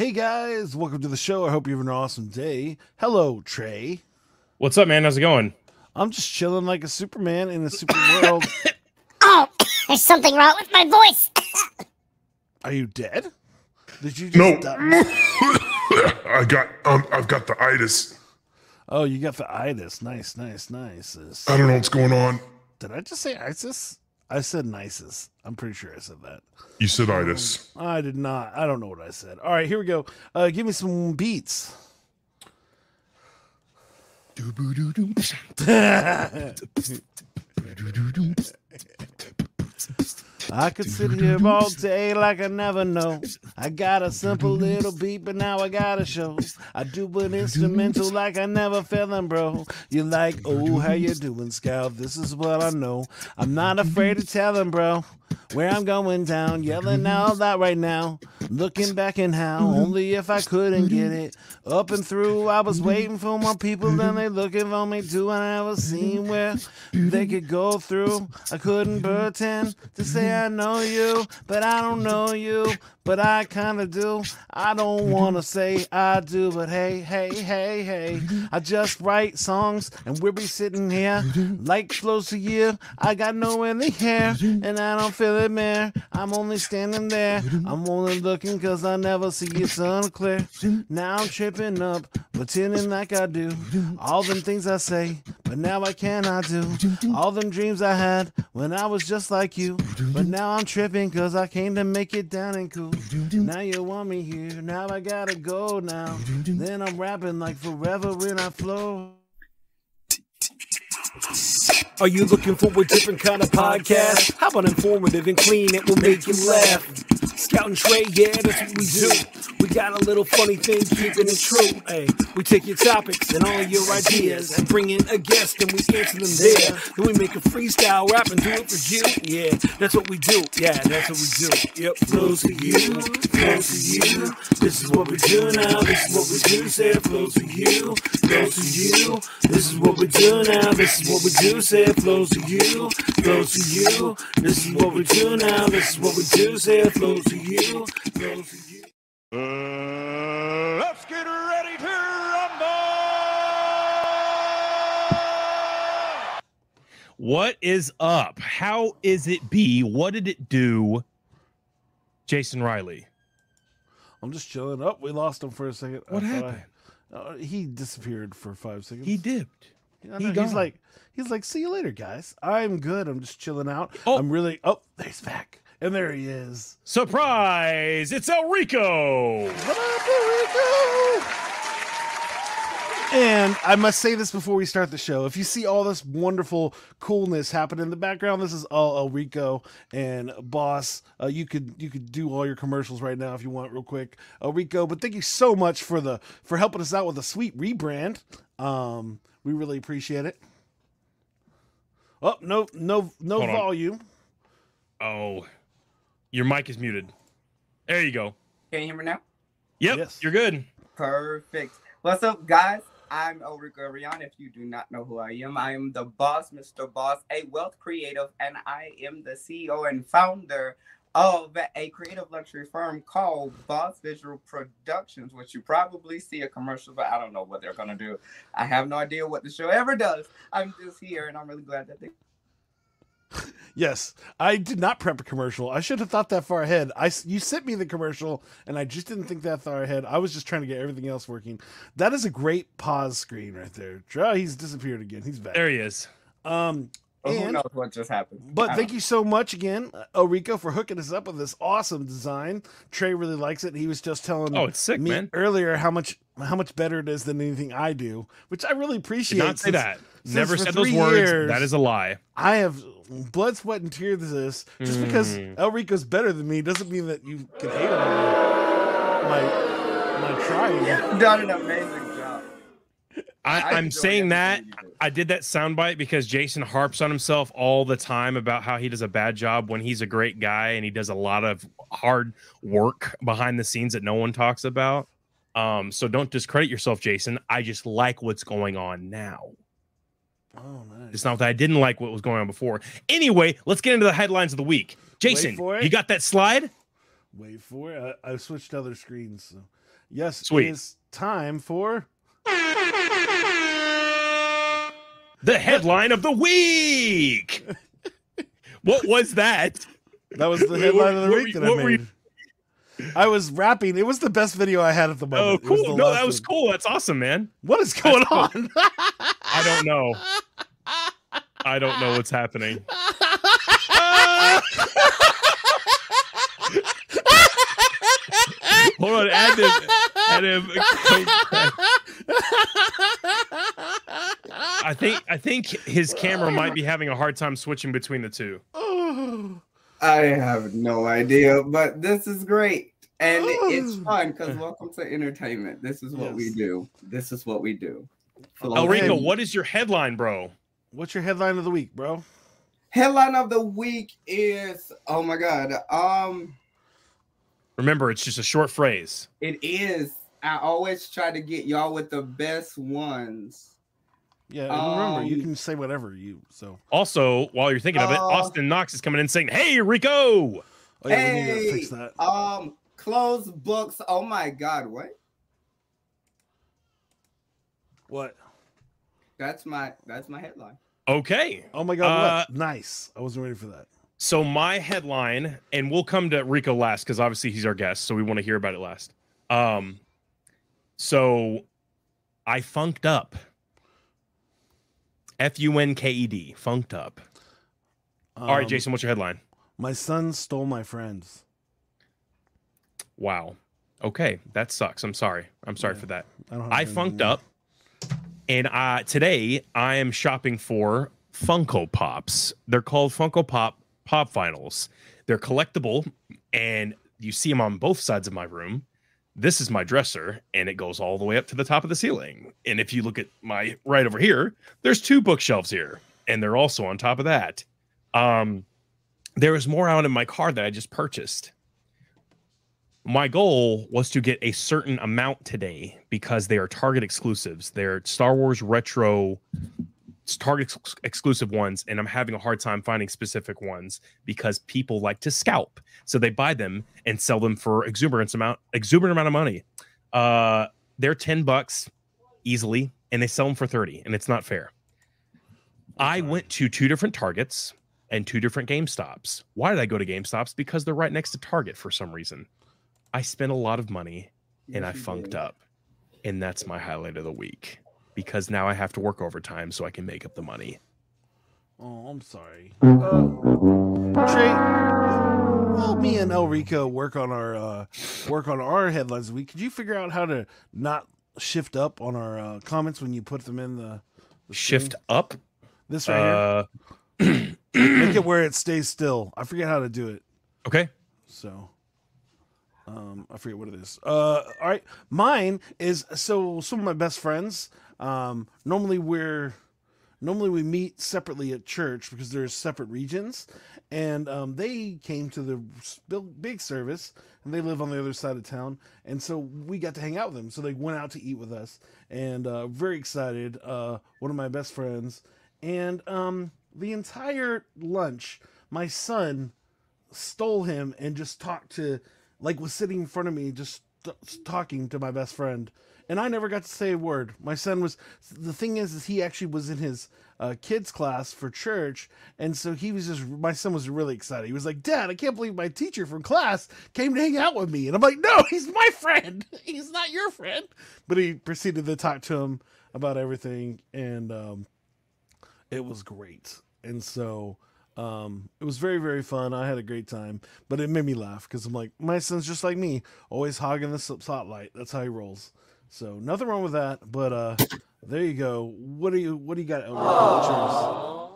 Hey guys, welcome to the show. I hope you're having an awesome day. Hello, Trey. What's up, man? How's it going? I'm just chilling like a Superman in a super world. Oh, there's something wrong with my voice. Are you dead? Did you just No. die? I got um I've got the itis. Oh, you got the itis. Nice, nice, nice. I don't know what's going on. Did I just say ISIS? I said nices. I'm pretty sure I said that. You said itis. I did not. I don't know what I said. All right, here we go. Uh, give me some beats. I could sit here all day like I never know. I got a simple little beat, but now I got a show. I do an instrumental like I never them, bro. You're like, oh, how you doing, Scout? This is what I know. I'm not afraid to tell them, bro. Where I'm going down, yelling all that right now. Looking back and how, only if I couldn't get it. Up and through, I was waiting for my people, then they looking for me too. And I never seen where they could go through. I couldn't pretend to say I know you, but I don't know you. But I kinda do. I don't wanna say I do, but hey, hey, hey, hey. I just write songs and we'll be sitting here like close to you. I got no in the hair and I don't feel it, man. I'm only standing there. I'm only looking cause I never see you sun clear. Now I'm tripping up, pretending like I do. All them things I say, but now I cannot do. All them dreams I had when I was just like you. But now I'm tripping cause I came to make it down and cool. Now you want me here, now I gotta go now. Then I'm rapping like forever when I flow. Are you looking for a different kind of podcast? How about informative and clean? It will make you laugh. Scout and Trey, yeah, that's what we do. We got a little funny thing, keeping it true. Hey, we take your topics and all your ideas and bring in a guest and we answer them there. Then we make a freestyle rap and do it for you. Yeah, that's what we do. Yeah, that's what we do. Yep, flows to you, flows to you. This is what we do now. This is what we do. Say flows to you, flows to you. This is what we do now. This is what we do. Say it flows to you, flows to you. This is what we do now. This is what we do. Say it flows to you, flows to you. let's get ready to rumble! What is up? How is it be? What did it do? Jason Riley. I'm just chilling. Up, we lost him for a second. What thought I- happened? uh, he disappeared for five seconds. He dipped. He he's gone. like, he's like, see you later, guys. I'm good. I'm just chilling out. Oh. I'm really. Oh, there's back, and there he is. Surprise! It's El Rico. What up, El Rico? And I must say this before we start the show. If you see all this wonderful coolness happen in the background, this is all El Rico and Boss. Uh, you could you could do all your commercials right now if you want, real quick, El Rico. But thank you so much for the for helping us out with a sweet rebrand. Um, we really appreciate it. Oh no no no Hold on. volume. Oh, your mic is muted. There you go. Can you hear me now? Yep, Yes. you're good. Perfect. What's up, guys? I'm Ulrika Arion. If you do not know who I am, I am the boss, Mr. Boss, a wealth creative, and I am the CEO and founder of a creative luxury firm called Boss Visual Productions, which you probably see a commercial, but I don't know what they're gonna do. I have no idea what the show ever does. I'm just here, and I'm really glad that they Yes, I did not prep a commercial. I should have thought that far ahead. I you sent me the commercial, and I just didn't think that far ahead. I was just trying to get everything else working. That is a great pause screen right there. Draw, he's disappeared again. He's back. There he is. Um, Well, who and knows what just happened. but thank don't you so much again, uh, Rico, for hooking us up with this awesome design. Trey really likes it. He was just telling Oh, it's sick, me man. earlier how much how much better it is than anything I do, which I really Did appreciate. not say since that. since Never said those words. years- That is a lie. I have blood, sweat, and tears. This just because Mm. El Rico's better than me doesn't mean that you can hate on my my trying. You've done an amazing job. I, I I'm enjoy saying that everything you do. I did that soundbite because Jason harps on himself all the time about how he does a bad job when he's a great guy and he does a lot of hard work behind the scenes that no one talks about. Um, so don't discredit yourself, Jason. I just like what's going on now. Oh, nice. It's not that I didn't like what was going on before. Anyway, let's get into the headlines of the week. Jason, you got that slide? Wait for it. I, I switched to other screens. So. Yes, Sweet. it's time for. The headline of the week. what was that? That was the headline of the week that I made. I was rapping. It was the best video I had at the moment. Oh, cool. No, that was cool. That's awesome, man. What is going cool. on? I don't know. I don't know what's happening. Hold on, add him. Add him. I think I think his camera might be having a hard time switching between the two. Oh. I have no idea, but this is great. And it's fun because welcome to entertainment. This is what we do. This is what we do. Oh, El Rico, hey. what is your headline, bro? What's your headline of the week, bro? Headline of the week is oh my god. Um Remember, it's just a short phrase. it is. I always try to get y'all with the best ones. Yeah, and remember, you Um, can say whatever you. So, Also, while you're thinking of it, Uh, Austin Knox is coming in saying, "Hey, Rico." oh yeah, we need to Hey, fix that. Um closed books. Oh my god, what? What? That's my that's my headline. Okay, Oh my god, Uh. Nice. I wasn't ready for that. so my headline, and we'll come to Rico last because obviously he's our guest, so we want to hear about it last. Um, so I funked up. F U N K E D, funked up. All right, Um, Jason, what's your headline? My son stole my friends. Wow. Okay, that sucks. I'm sorry. I'm sorry Yeah. for that. I I funked up, and uh, today I am shopping for Funko Pops. They're called Funko Pop Pop Vinyls. They're collectible, and you see them on both sides of my room. This is my dresser, and it goes all the way up to the top of the ceiling. And if you look at my right over here, there's two bookshelves here, and they're also on top of that. Um, there is more out in my car that I just purchased my goal was to get a certain amount today because they are Target exclusives. They're Star Wars retro Target ex- exclusive ones, and I'm having a hard time finding specific ones because people like to scalp. So they buy them and sell them for exuberant amount exuberant amount of money. Uh, they're 10 bucks easily, and they sell them for 30, and it's not fair. I went to two different Targets and two different GameStops. Why did I go to GameStops? Because they're right next to Target for some reason. I spent a lot of money and I funked up. And that's my highlight of the week because now I have to work overtime so I can make up the money. Oh, I'm sorry. Uh, Trey, while me and El Rico work on our uh, work on our headlines week, could you figure out how to not shift up on our uh, comments when you put them in the, the Shift screen? up. this right Uh, here? Make it where it stays still. I forget how to do it. okay. So um I forget what it is. Uh all right. Mine is so some of my best friends. Um normally we're normally we meet separately at church because there's separate regions and um they came to the big, service and they live on the other side of town and so we got to hang out with them so they went out to eat with us and uh very excited uh one of my best friends and um the entire lunch my son stole him and just talked to like was sitting in front of me just st- talking to my best friend. And i never got to say a word. My son was the thing is is he actually was in his uh, kids class for church. And so he was just my son was really excited. He was like dad i can't believe my teacher from class came to hang out with me. And i'm like no he's my friend. He's not your friend. But he proceeded to talk to him about everything. And um it was great. And so um, it was very, very fun. I had a great time, but it made me laugh because I'm like, my son's just like me, always hogging the spotlight. That's how he rolls. So nothing wrong with that. But uh, there you go. What do you What do you got? What's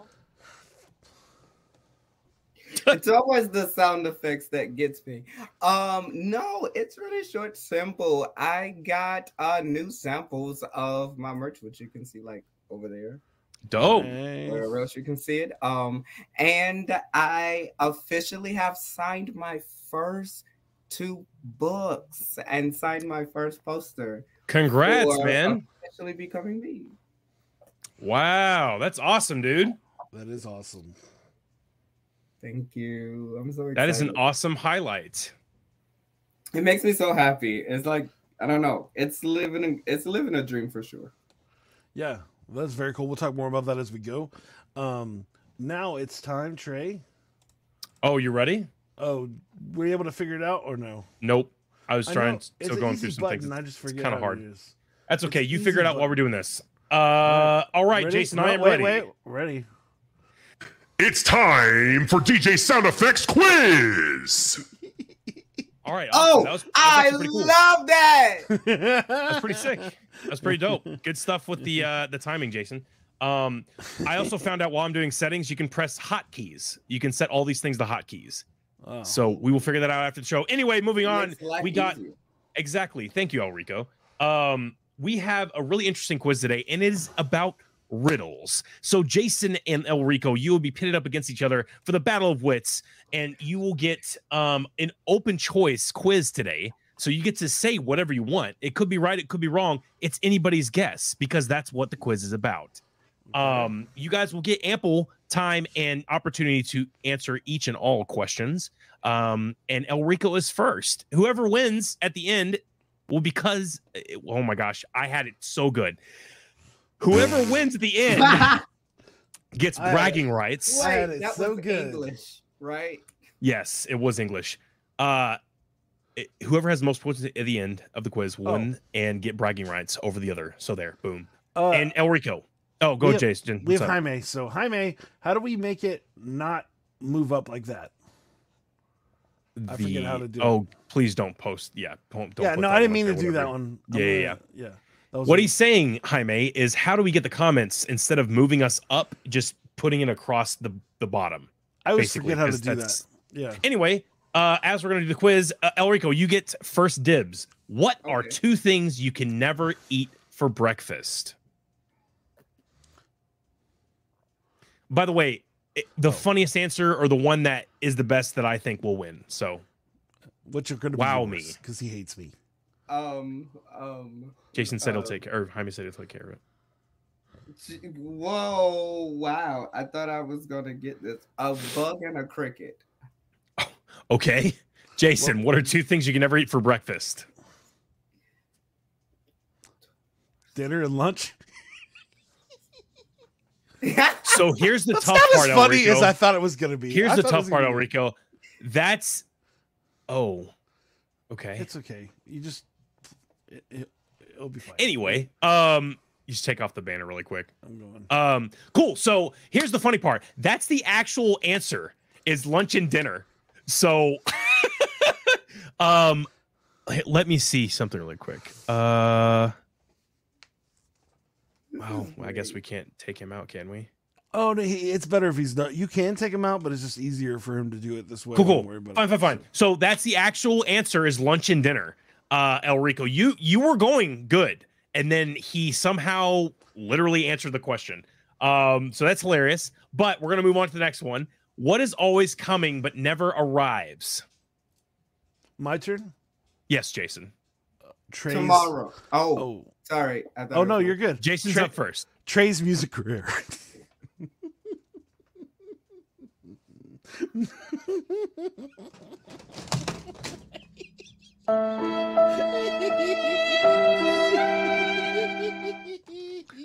it's always the sound effects that gets me. Um, no, it's really short, simple. I got uh new samples of my merch, which you can see like over there. Dope. Nice. Where else you can see it. Um, and I officially have signed my first two books and signed my first poster. Congrats, man. Officially becoming me. Wow. That's awesome, dude. That is awesome. Thank you. I'm so excited. That is an awesome highlight. It makes me so happy. It's like I don't know. It's living. It's living a dream for sure. Yeah, that's very cool. We'll talk more about that as we go. Um, now it's time, Trey. Oh, you ready? Oh, were you able to figure it out or no? Nope. I was I trying know, still it's an going easy through some button, things. I just forget It's kinda hard. it is. That's it's okay. You figure it out while we're doing this. Uh, all right, Ready? Jason, No, I am wait, ready. Wait, ready. It's time for DJ Sound Effects Quiz. All right. Oh, that was, that was I cool. love that. That's pretty sick. That's pretty dope. Good stuff with the uh the timing, Jason. Um, I also found out while I'm doing settings, you can press hotkeys. You can set all these things to hotkeys. Oh. So we will figure that out after the show. Anyway, moving on. We got easier. exactly. Thank you, Elrico. Um, we have a really interesting quiz today, and it is about riddles. So Jason and Elrico, you will be pitted up against each other for the battle of wits, and you will get um an open choice quiz today. So you get to say whatever you want. It could be right, it could be wrong. It's anybody's guess because that's what the quiz is about. Um, you guys will get ample time and opportunity to answer each and all questions. Um, and Elrico is first. Whoever wins at the end well, because oh my gosh, I had it so good. Whoever wins at the end gets I- bragging rights. Wait. Wait, That is that so was good. English, right? Yes, it was English. Uh it- whoever has the most points at the end of the quiz will Oh. win and get bragging rights over the other. So there, boom. Uh, and Elrico. Oh, go we have- Jason. we have What's up? Jaime. So Jaime, how do we make it not move up like that? I forget how to do it. Oh, please don't post. Yeah, don't. don't yeah, put no, I didn't mean to there, do that one. Yeah, yeah, yeah, yeah. Was What a- he's saying, Jaime, is how do we get the comments instead of moving us up, just putting it across the the bottom? I always forget how to do that. Yeah. Anyway, uh, as we're gonna do the quiz, uh, Elrico, you get first dibs. What are two things you can never eat for breakfast? By the way, it- the funniest answer or the one that is the best that I think will win. So, what you're going to Wow me. because he hates me. Um, um. Jason said he'll Uh, take care, or Jaime said he'll take care of it. Whoa! Wow! I thought I was gonna get this. A bug and a cricket. Okay, Jason, what are two things you can never eat for breakfast? Dinner and lunch. So here's the That's tough not part, as funny Elrico. as I thought it was going to be. Here's I the thought it was tough part, gonna be- Elrico. That's oh, okay. It's okay. You just it, it, it'll be fine. Anyway, um, you just take off the banner really quick. I'm going. Um, cool. So here's the funny part. That's the actual answer is lunch and dinner. So, um, let me see something really quick. Uh, well, I guess we can't take him out, can we? Oh, no, he, it's better if he's not. You can take him out, but it's just easier for him to do it this way. Cool, cool. worry about Fine, fine, fine. So that's the actual answer is lunch and dinner. Uh, El Rico, you you were going good, and then he somehow literally answered the question. Um, so that's hilarious. But we're gonna move on to the next one. What is always coming but never arrives? My turn. Yes, Jason. Trey's Tomorrow. Oh, Oh, sorry. I oh no, you're good. Jason's Trey- up first. Trey's music career.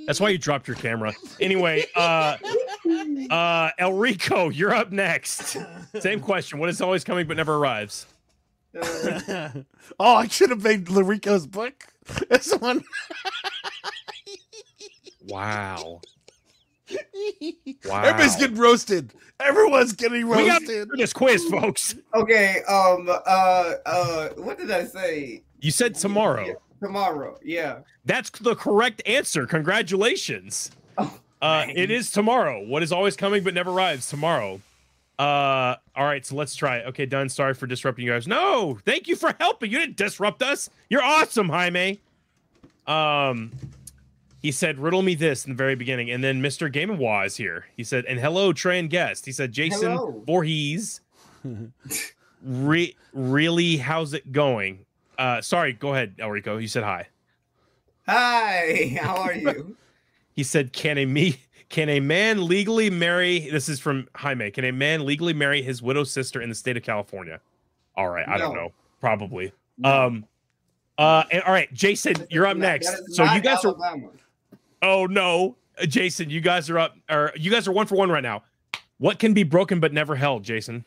That's why you dropped your camera. Anyway, uh, uh, El Rico, you're up next. Same question. What is always coming but never arrives? Oh, I should have made Larico's book. This one. Wow. Wow. Everybody's getting roasted. Everyone's getting we got roasted. this quiz, folks. okay. Um. Uh. Uh. What did I say? You said tomorrow. Tomorrow. Yeah. That's the correct answer. Congratulations. Oh, Uh, it is tomorrow. What is always coming but never arrives tomorrow. Uh, all right, so let's try. it. Okay, done. Sorry for disrupting you guys. No, thank you for helping. You didn't disrupt us. You're awesome, Jaime. Um, he said, "Riddle me this" in the very beginning, and then Mr. Game and Wa is here. He said, "And hello, Trey and guest." He said, "Jason Hello. Voorhees." Re- really, how's it going? Uh, sorry, go ahead, Elrico. You said hi. Hi. How are you? He said, "Can a me can a man legally marry?" This is from Jaime. Can a man legally marry his widowed sister in the state of California? All right, I don't know. Probably. Um, uh, and, all right, Jason, you're up next. So you guys are. Alabama. Oh no, Uh, Jason, you guys are up. Or you guys are one for one right now. What can be broken but never held, Jason?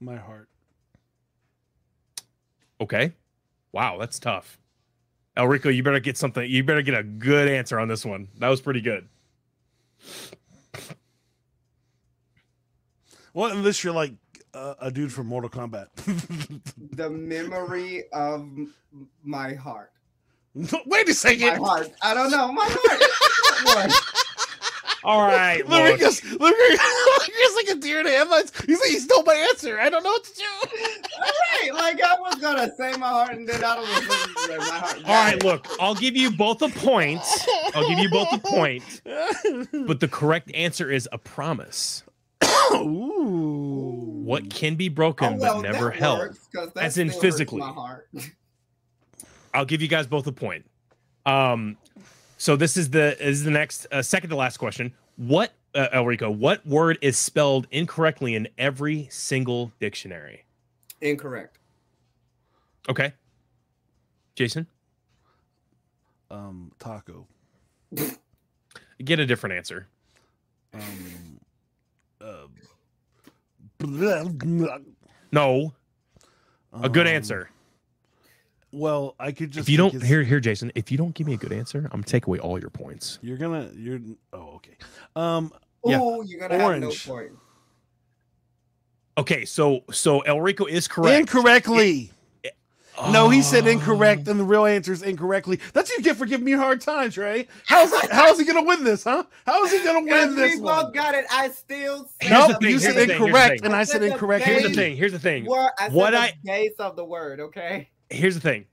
My heart. Okay. Wow, that's tough. Elrico, you better get something. You better get a good answer on this one. That was pretty good. Well, unless you're like uh, a dude from Mortal Kombat. The memory of my heart. Wait a second. My heart. I don't know. My heart. All right, look. Lucas, like a deer in the headlights. He's like, he stole my answer. I don't know what to do. right. Like I was gonna say my heart, and then I was like, my heart. All right, look. I'll give you both a point. I'll give you both a point. But the correct answer is a promise. Ooh. What can be broken Oh, well, but never held? works, As in physically. My heart. I'll give you guys both a point. Um, so this is the is the next uh, second to last question. What uh, Elrico? What word is spelled incorrectly in every single dictionary? Incorrect. Okay, Jason, Um, taco. get a different answer. Um, uh, blah, blah. No, a good Um, answer. Well, I could just. If you don't it's- here here Jason, if you don't give me a good answer, I'm gonna take away all your points. you're gonna. You're. Oh, okay. Um, Ooh, Yeah. you're gonna have Orange. no point. Okay, so so Elrico is correct. incorrectly. No, he said Oh. incorrect, and the real answer is incorrectly. That's what you get for giving me hard times, Ray. How's how's he gonna win this, huh? How is he gonna win this we one? both got it. I still said Here's Nope, thing, you said the thing, here's the incorrect, thing. and I I said said incorrect. Here's the thing. Here's the thing. Word, I said What the I- base of the word. Okay. Here's the thing.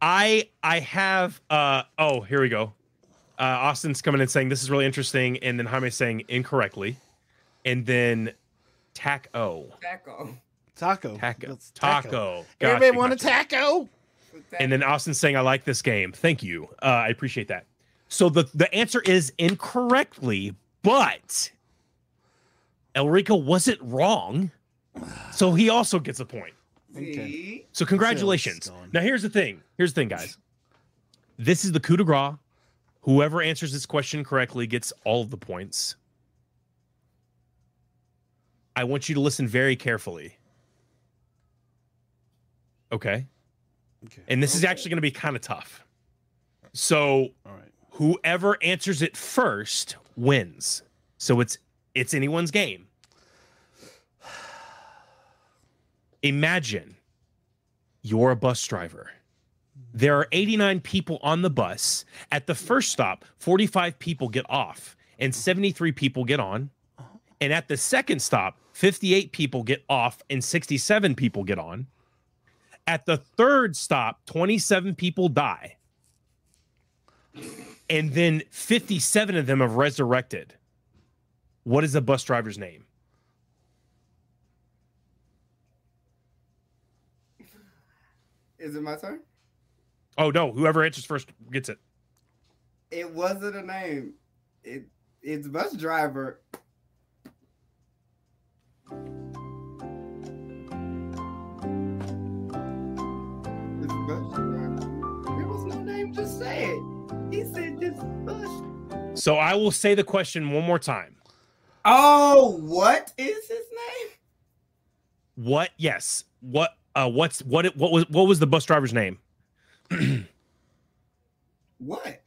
I I have uh oh here we go. Uh Austin's coming in saying this is really interesting, and then Jaime saying incorrectly, and then taco Taco. Taco. taco That's taco. Everybody Gotcha, want a taco? And then Austin's saying I like this game. Thank you. Uh, I appreciate that. So the the answer is incorrectly, but Elrico wasn't wrong, so he also gets a point. See? So congratulations. Now here's the thing. Here's the thing, guys. This is the coup de grace. Whoever answers this question correctly gets all of the points. I want you to listen very carefully. Okay. Okay. And this is actually going to be kind of tough. So All right. whoever answers it first wins. So it's it's anyone's game. Imagine you're a bus driver. There are 89 people on the bus. At the first stop, 45 people get off and 73 people get on. And at the second stop, 58 people get off and 67 people get on. At the third stop, 27 people die. And then 57 of them have resurrected. What is the bus driver's name? Is it my turn? Oh no, whoever answers first gets it. It wasn't a name. It it's bus driver. It's bus driver. There was no name. Just say it. He said just bus. So I will say the question one more time. Oh, what is his name? What? Yes. What? Uh, what's what? it- What was what was the bus driver's name? What?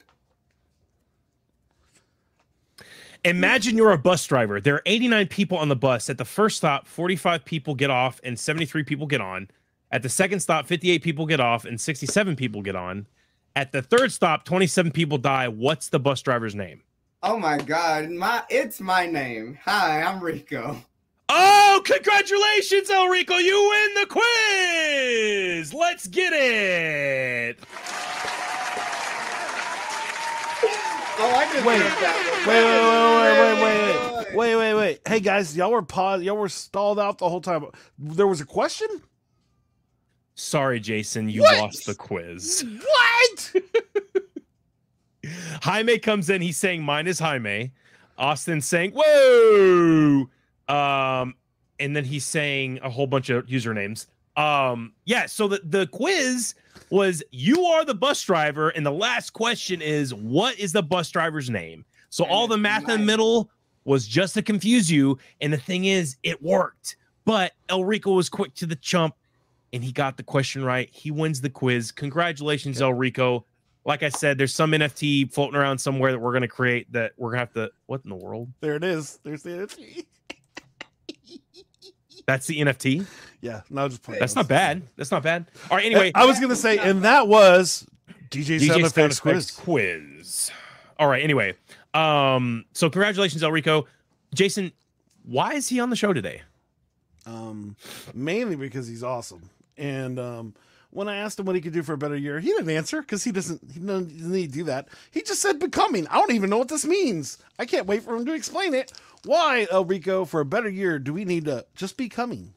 Imagine you're a bus driver. There are 89 people on the bus. At the first stop, 45 people get off and 73 people get on. At the second stop, 58 people get off and 67 people get on. At the third stop, 27 people die. What's the bus driver's name? Oh my God! My it's my name. Hi, I'm Rico. Oh, congratulations, Elrico. You win the quiz. Let's get it. Oh, I just Wait, that. Wait, wait, wait, wait, wait, wait, wait, wait, wait. Hey guys, y'all were paused. Y'all were stalled out the whole time. There was a question. Sorry, Jason, you What? lost the quiz. What? Jaime comes in. He's saying mine is Jaime. Austin saying whoa. Um, and then he's saying a whole bunch of usernames. Um, yeah, so the, the quiz was you are the bus driver, and the last question is what is the bus driver's name? So all the math in the middle was just to confuse you. And the thing is, it worked. But Elrico was quick to the chump and he got the question right. He wins the quiz. Congratulations, El Rico. Like I said, there's some NFT floating around somewhere that we're going to create that we're going to have to. What in the world? There it is. There's the NFT. That's the NFT? Yeah, no, just playing. That's not bad. That's not bad. All right. Anyway, I was gonna say, and that was DJ, DJ Sound Effects quiz. quiz. All right. Anyway, um, so congratulations, El Rico. Jason, why is he on the show today? Um, mainly because he's awesome. And um, when I asked him what he could do for a better year, he didn't answer because he doesn't. He doesn't need to do that. He just said becoming. I don't even know what this means. I can't wait for him to explain it. Why, El Rico, for a better year, do we need to just be coming?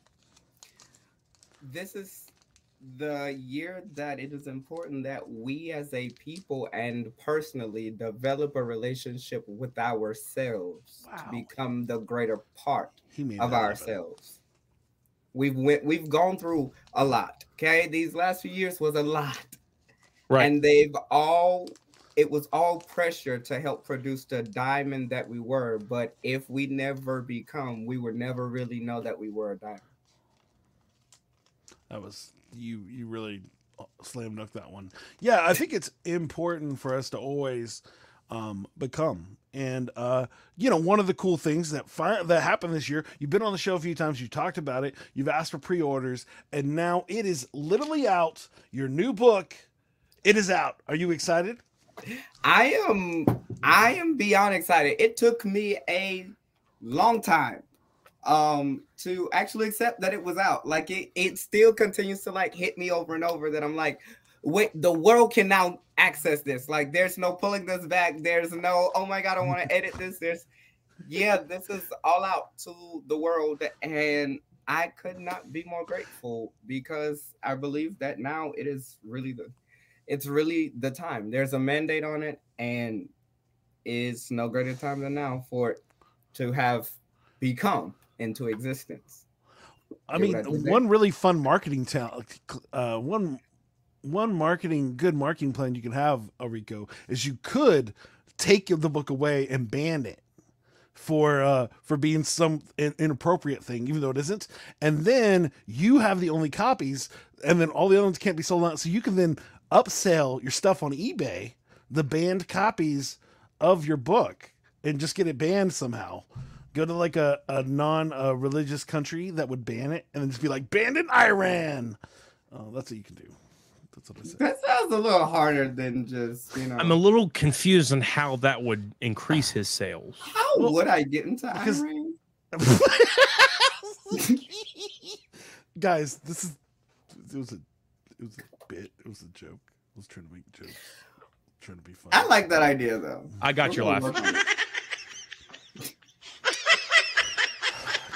this is the year that it is important that we as a people and personally develop a relationship with ourselves Wow. to become the greater part of ourselves. We've went we've gone through a lot. Okay. These last few years was a lot. Right. And they've all it was all pressure to help produce the diamond that we were. But if we never become, we would never really know that we were a diamond. That was you. You really slam dunk that one. Yeah, I think it's important for us to always um, become. And uh, you know, one of the cool things that fi- that happened this year. You've been on the show a few times. You talked about it. You've asked for pre-orders, and now it is literally out. Your new book, it is out. Are you excited? I am I am beyond excited. It took me a long time um to actually accept that it was out. Like it it still continues to like hit me over and over that I'm like wait the world can now access this. Like there's no pulling this back. There's no oh my god I want to edit this. There's yeah, this is all out to the world and I could not be more grateful because I believe that now it is really the it's really the time. There's a mandate on it, and it's no greater time than now for it to have become into existence. I mean, what I just said. one really fun marketing talent, uh, one one marketing good marketing plan you can have, Rico, is you could take the book away and ban it for uh for being some in- inappropriate thing, even though it isn't, and then you have the only copies, and then all the other ones can't be sold out, so you can then upsell your stuff on eBay, the banned copies of your book, and just get it banned somehow go to like a, a non uh, religious country that would ban it and then just be like banned in Iran. Oh, that's what you can do. That's what I said. That sounds a little harder than just you know. I'm a little confused on how that would increase his sales. how well, would I get into because- Iran? Guys, this is it was a it was a bit. It was a joke. I was trying to make jokes. Trying to be funny. I like that idea though. I got your We're laugh. gonna work on it.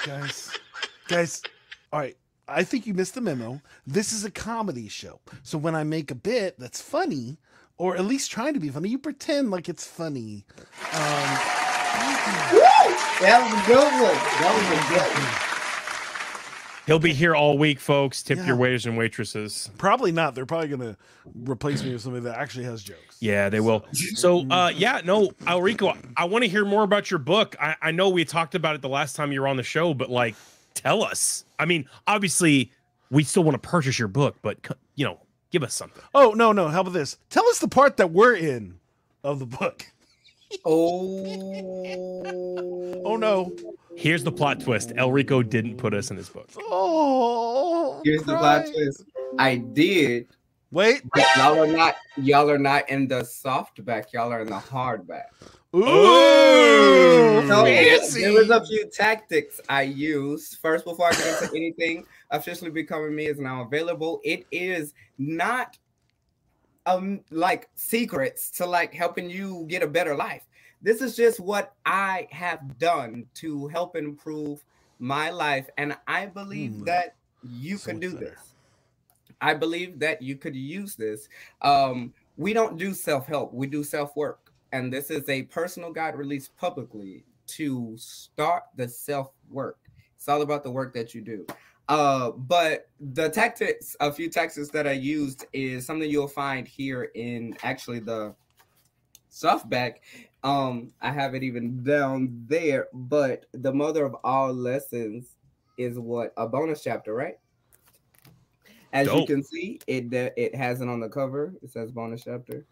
guys. Guys, all right. I think you missed the memo. This is a comedy show. So when I make a bit that's funny, or at least trying to be funny, you pretend like it's funny. Um, That was a good one. That was a good one. He'll be here all week, folks. Tip Yeah. your waiters and waitresses. Probably not. They're probably going to replace me with somebody that actually has jokes. Yeah, they will. So, uh, yeah, no, Alrico, I want to hear more about your book. I, I know we talked about it the last time you were on the show, but like, tell us. I mean, obviously, we still want to purchase your book, but you know, give us something. Oh, no, no. How about this? Tell us the part that we're in of the book. Oh. Oh, no. Here's the plot twist: El Rico didn't put us in his book. Oh. Here's the plot twist. I did, Wait. but y'all are not. Y'all are not in the soft back. Y'all are in the hard back. Ooh. So fancy. there was a few tactics I used first before I get into anything. Officially becoming me is now available. It is not um like secrets to like helping you get a better life. This is just what I have done to help improve my life, and I believe Hmm. that you So much do better. this. I believe that you could use this. Um, we don't do self help, we do self work. And this is a personal guide released publicly to start the self work. It's all about the work that you do. Uh, but the tactics, a few tactics that I used is something you'll find here in actually the softback. Um, I have it even down there, but the mother of all lessons is what a bonus chapter, right? As you can see, it it has it on the cover. It says bonus chapter.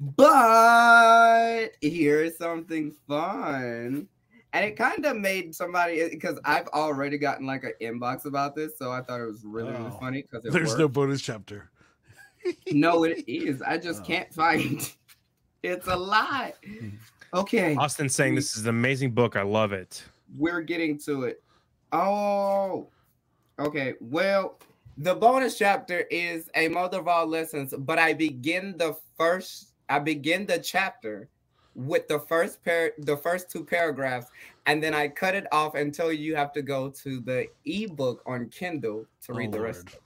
But here's something fun. And it kind of made somebody eh, because I've already gotten like an inbox about this, so I thought it was really, really Oh. funny because There's no bonus chapter. no, it is. I just Oh. can't find. it. It's a lie. Okay, Austin saying this is an amazing book. I love it. we're getting to it. Oh, okay. Well, the bonus chapter is a mother of all lessons, but I begin the first. I begin the chapter with the first pair, the first two paragraphs, and then I cut it off until you have to go to the ebook on Kindle to read Oh, the rest. Lord. Of.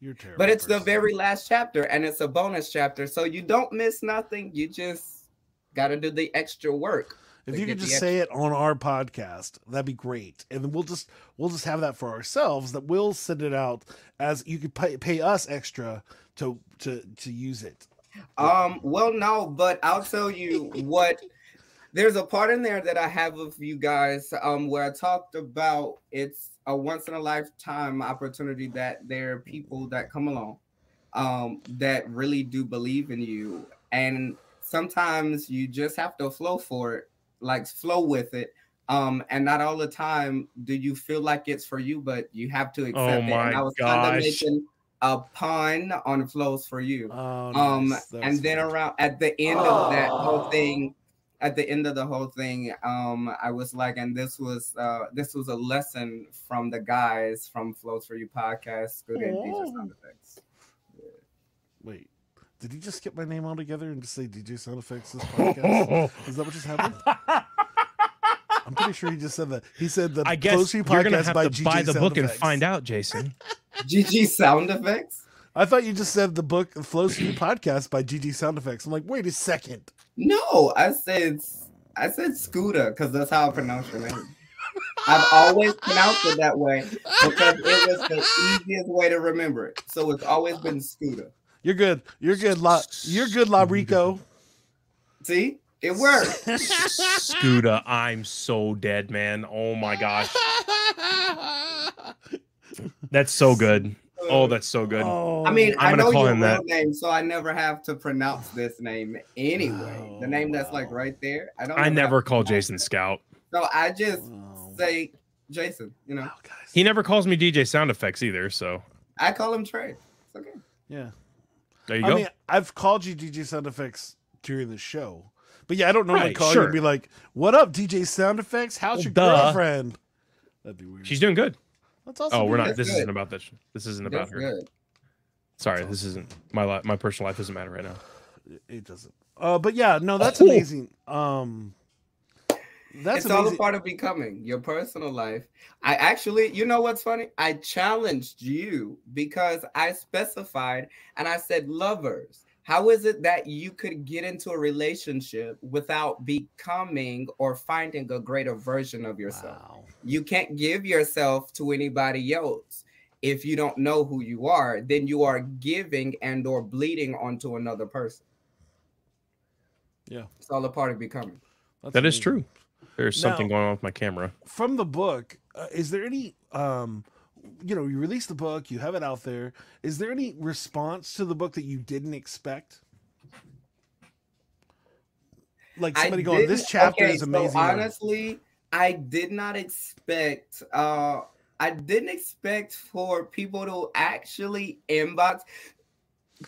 You're terrible. But it's the very last chapter, and it's a bonus chapter, so you don't miss nothing. You just got to do the extra work. If you could the just say it on our podcast, that'd be great. And then we'll just we'll just have that for ourselves. That we'll send it out as you could pay, pay us extra to to to use it. Um, well, no, but I'll tell you what. There's a part in there that I have of you guys, um, where I talked about it's a once in a lifetime opportunity that there are people that come along, um, that really do believe in you, and sometimes you just have to flow for it, like flow with it. Um, and not all the time do you feel like it's for you, but you have to accept Oh it. And I was kind of making a pun on flows for you Oh, um nice. And then fun. around at the end of that whole Oh. thing at the end of the whole thing um i was like and this was uh this was a lesson from the guys from flows for you podcast good and DJ sound effects Wait, did you just skip my name altogether and just say DJ Sound Effects this podcast? Is that what just happened? I'm pretty sure he just said that. He said the I guess Close you're gonna have by to GG buy the Sound book and find out, Jason. gg sound effects I thought you just said the book Flows Free podcast by GG Sound Effects. I'm like, wait a second. no i said i said scooter because that's how i pronounce your name i've always pronounced it that way because it was the easiest way to remember it so it's always been scooter You're good. You're good. La, you're good, La Rico. see it worked Scooter, I'm so dead, man. Oh my gosh. That's so good. Oh, that's so good. Oh, I mean, I'm I gonna know call your him real that. name, so I never have to pronounce this name anyway. the Oh, name that's like right there. I don't. I never call Jason it. Scout. So I just Wow. say Jason. You know, Wow, guys. He never calls me DJ sound effects either. So I call him Trey. It's okay. yeah. there you I go. mean, I've called you DJ Sound Effects during the show, but yeah, I don't normally Right, call you and be like, "What up, DJ Sound Effects? How's Well, your duh. girlfriend?" That'd be weird. She's doing good. That's awesome. Oh, we're not. That's This good. isn't about this. This isn't about That's her. good. Sorry, this isn't my life. My personal life doesn't matter right now. It doesn't. Uh, but yeah, no, that's Oh. amazing. Um, that's it's all a part of becoming your personal life. I actually, you know what's funny? I challenged you because I specified and I said lovers. How is it that you could get into a relationship without becoming or finding a greater version of yourself? Wow. You can't give yourself to anybody else. If you don't know who you are, then you are giving and or bleeding onto another person. Yeah. It's all a part of becoming. That's That is amazing. true. There's something Now- going on with my camera. From the book, uh, is there any? Um, you know, you release the book, you have it out there. Is there any response to the book that you didn't expect? Like somebody going, "This chapter okay, is amazing." So honestly, I did not expect uh I didn't expect for people to actually inbox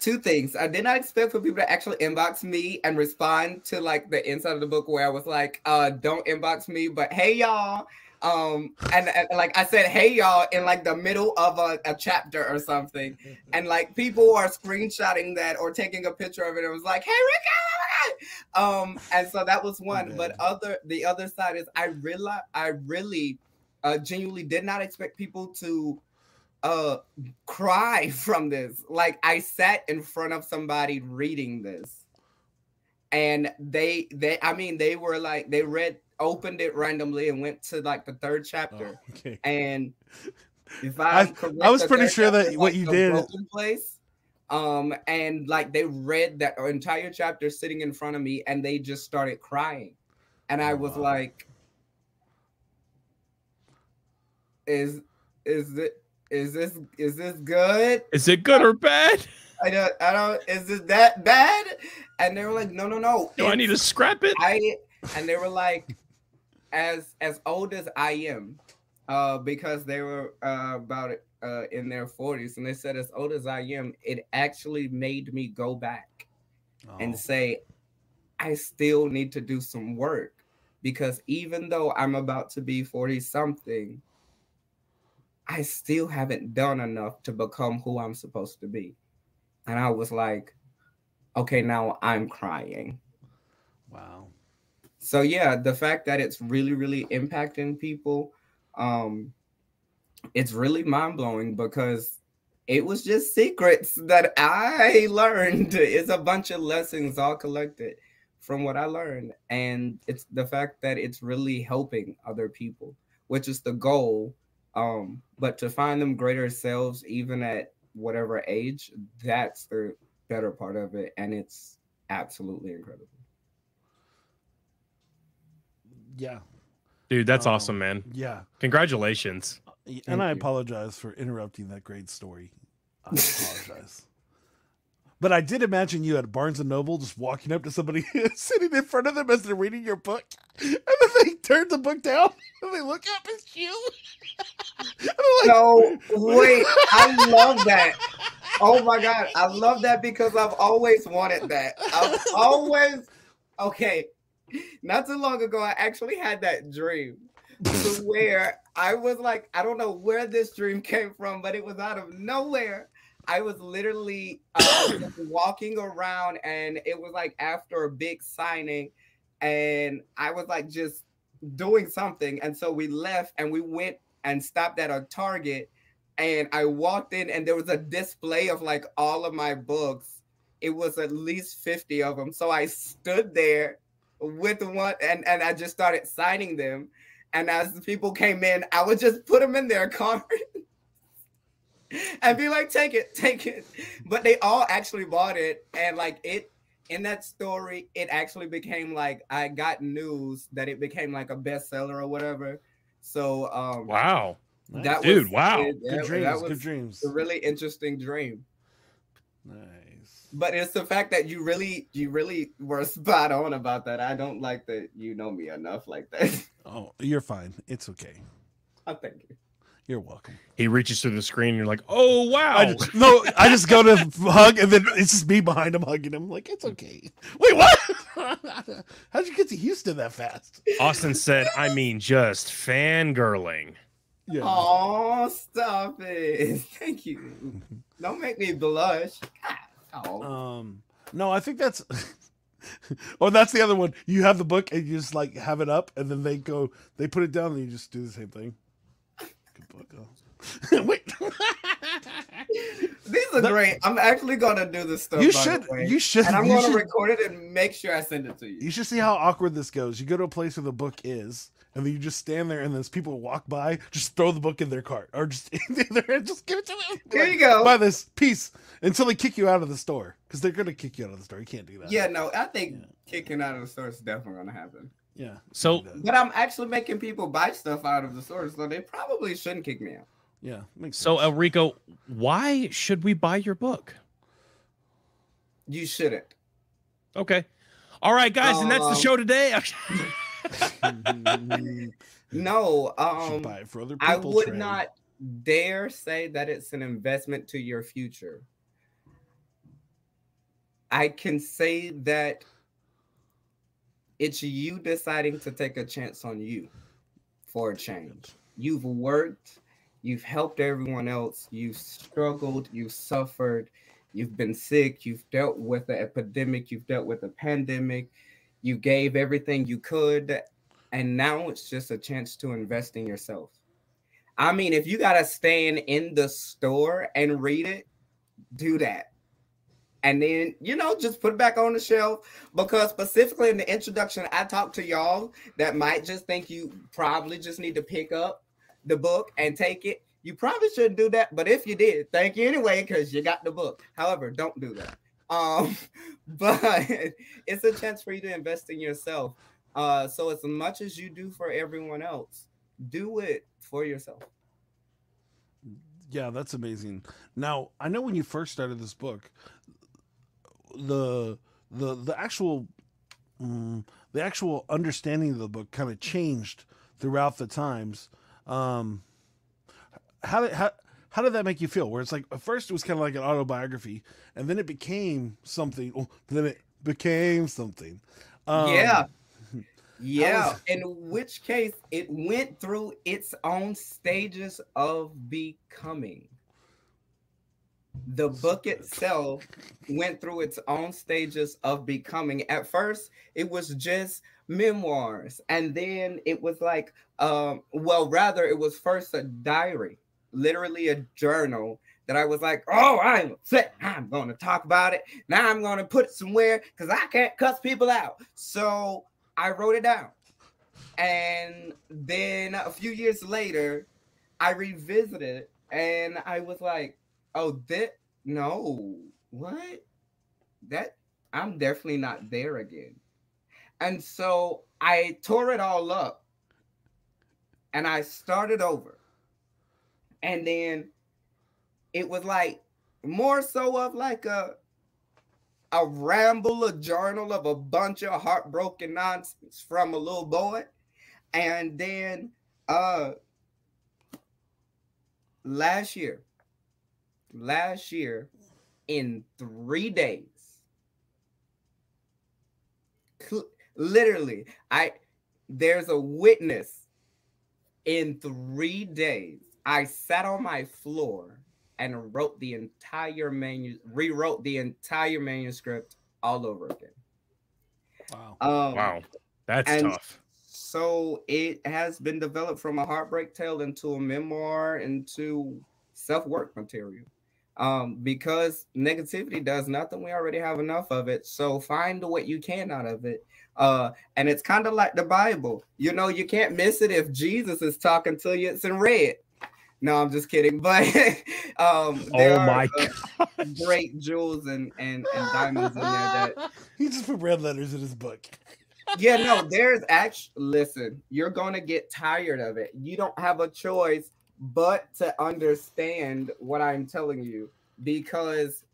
two things. I did not expect for people to actually inbox me and respond to like the inside of the book where I was like, uh, don't inbox me, but hey y'all. Um and, and like I said, hey y'all in like the middle of a, a chapter or something. And like people are screenshotting that or taking a picture of it and was like, hey Rick, um and so that was one. But other the other side is i realize i really uh genuinely did not expect people to uh cry from this. Like i sat in front of somebody reading this. And they they i mean they were like they read opened it randomly and went to like the third Oh, chapter okay. and If I- I'm correct, I was pretty sure that what like, you did- place. Um, and like they read that entire chapter sitting in front of me, and they just started crying, and I Oh, was wow. like, "Is is it is this is this good? Is it good or bad? I don't I don't is it that bad?" And they were like, "No, no, no. Do I need to scrap it? I and they were like, as as old as I am, uh, because they were uh, about uh, in their forties, and they said as old as I am, it actually made me go back Oh, and say, I still need to do some work because even though I'm about to be forty something, I still haven't done enough to become who I'm supposed to be, and I was like, okay, now I'm crying. wow. So yeah the fact that it's really really impacting people um it's really mind-blowing because it was just secrets that i learned. It's a bunch of lessons all collected from what i learned and it's the fact that it's really helping other people which is the goal um but to find them greater selves even at whatever age that's the better part of it and it's absolutely incredible Yeah. Dude, that's Um, awesome, man. Yeah. Congratulations. And Thank I you. apologize for interrupting that great story. I apologize. but I did imagine you at Barnes and Noble just walking up to somebody sitting in front of them as they're reading your book. And then they turn the book down and they look up at you. and like, No, wait, I love that. Oh my god, I love that because I've always wanted that. I've always okay. Not too long ago, I actually had that dream to where I was like, I don't know where this dream came from, but it was out of nowhere. I was literally uh, walking around, and it was like after a big signing, and I was like just doing something, and so we left and we went and stopped at a Target, and I walked in, and there was a display of like all of my books. It was at least fifty of them, so I stood there with one, and and I just started signing them. And as the people came in, I would just put them in their cart and be like, take it, take it. But they all actually bought it. And like it in that story, it actually became like I got news that it became like a bestseller or whatever. So um Wow. that Dude, was wow. it- good that- dreams. that good dreams. a really interesting dream. Nice. But it's the fact that you really you really were spot on about that. I don't like that you know me enough like that. Oh, you're fine. It's okay. I thank you. You're welcome. He reaches through the screen and you're like, oh wow. I just, no, I just go to hug, and then it's just me behind him hugging him. Like it's okay. Wait, what? How'd you get to Houston that fast? Austin said, I mean just fangirling. Yeah. Oh, stop it. Thank you. Don't make me blush. Oh. Um, no, I think that's. oh, that's the other one. You have the book and you just like have it up, and then they go, they put it down, and you just do the same thing. Good book. Oh. Wait, These are The- great. I'm actually gonna do this stuff. you should, you should, and I'm gonna should, record it and make sure I send it to you. you should see how awkward this goes. You go to a place where the book is, and then you just stand there, and then as people walk by, just throw the book in their cart, or just in there, just give it to them. Here Like, you go. Buy this piece until they kick you out of the store because they're gonna kick you out of the store. You can't do that. Yeah, no, I think Yeah. kicking out of the store is definitely gonna happen. yeah. So- But I'm actually making people buy stuff out of the store, so they probably shouldn't kick me out. yeah, makes So sense. Elrico, why should we buy your book? You shouldn't. Okay. All right, guys, and that's the Um, show today. No, um, buy it for other people. I would not dare say that it's an investment to your future. I can say that it's you deciding to take a chance on you for a change. You've worked, you've helped everyone else, you've struggled, you've suffered, you've been sick, you've dealt with the epidemic, you've dealt with the pandemic, you gave everything you could, and now it's just a chance to invest in yourself. I mean, if you gotta stand in the store and read it, do that. And then, you know, just put it back on the shelf because specifically in the introduction, I talked to y'all that might just think you probably just need to pick up the book and take it. You probably shouldn't do that, but if you did, thank you anyway because you got the book. However, don't do that. Um, but it's a chance for you to invest in yourself. Uh, so as much as you do for everyone else, do it for yourself. Yeah, that's amazing. Now, I know when you first started this book, the the the actual mm, the actual understanding of the book kind of changed throughout the times. Um, how did how how did that make you feel? Where it's like at first it was kind of like an autobiography, and then it became something. Oh, then it became something. Um, yeah. Yeah. was- In which case, it went through its own stages of becoming. The book itself went through its own stages of becoming. At first, it was just memoirs, and then it was like, um, well, rather, it was first a diary, literally a journal that I was like, oh, I'm upset. I'm going to talk about it. Now I'm going to put it somewhere because I can't cuss people out. So I wrote it down. And then a few years later, I revisited it and I was like, oh, that no, what? That I'm definitely not there again. And so I tore it all up and I started over. And then it was like more so of like a a ramble, a journal of a bunch of heartbroken nonsense from a little boy. And then uh last year, last year, in three days, cl- literally, I there's a witness in three days. I sat on my floor and wrote the entire manu rewrote the entire manuscript all over again. Wow. Um, Wow, that's and- tough. So it has been developed from a heartbreak tale into a memoir into self-work material. Um, because negativity does nothing, we already have enough of it. So find what you can out of it. Uh, and it's kind of like the Bible. You know, you can't miss it if Jesus is talking to you. It's in red. No, I'm just kidding. But um, there Oh my are, uh, great jewels and, and and diamonds in there that He just put red letters in his book. yeah, no, there's actually listen, you're gonna get tired of it. You don't have a choice but to understand what I'm telling you because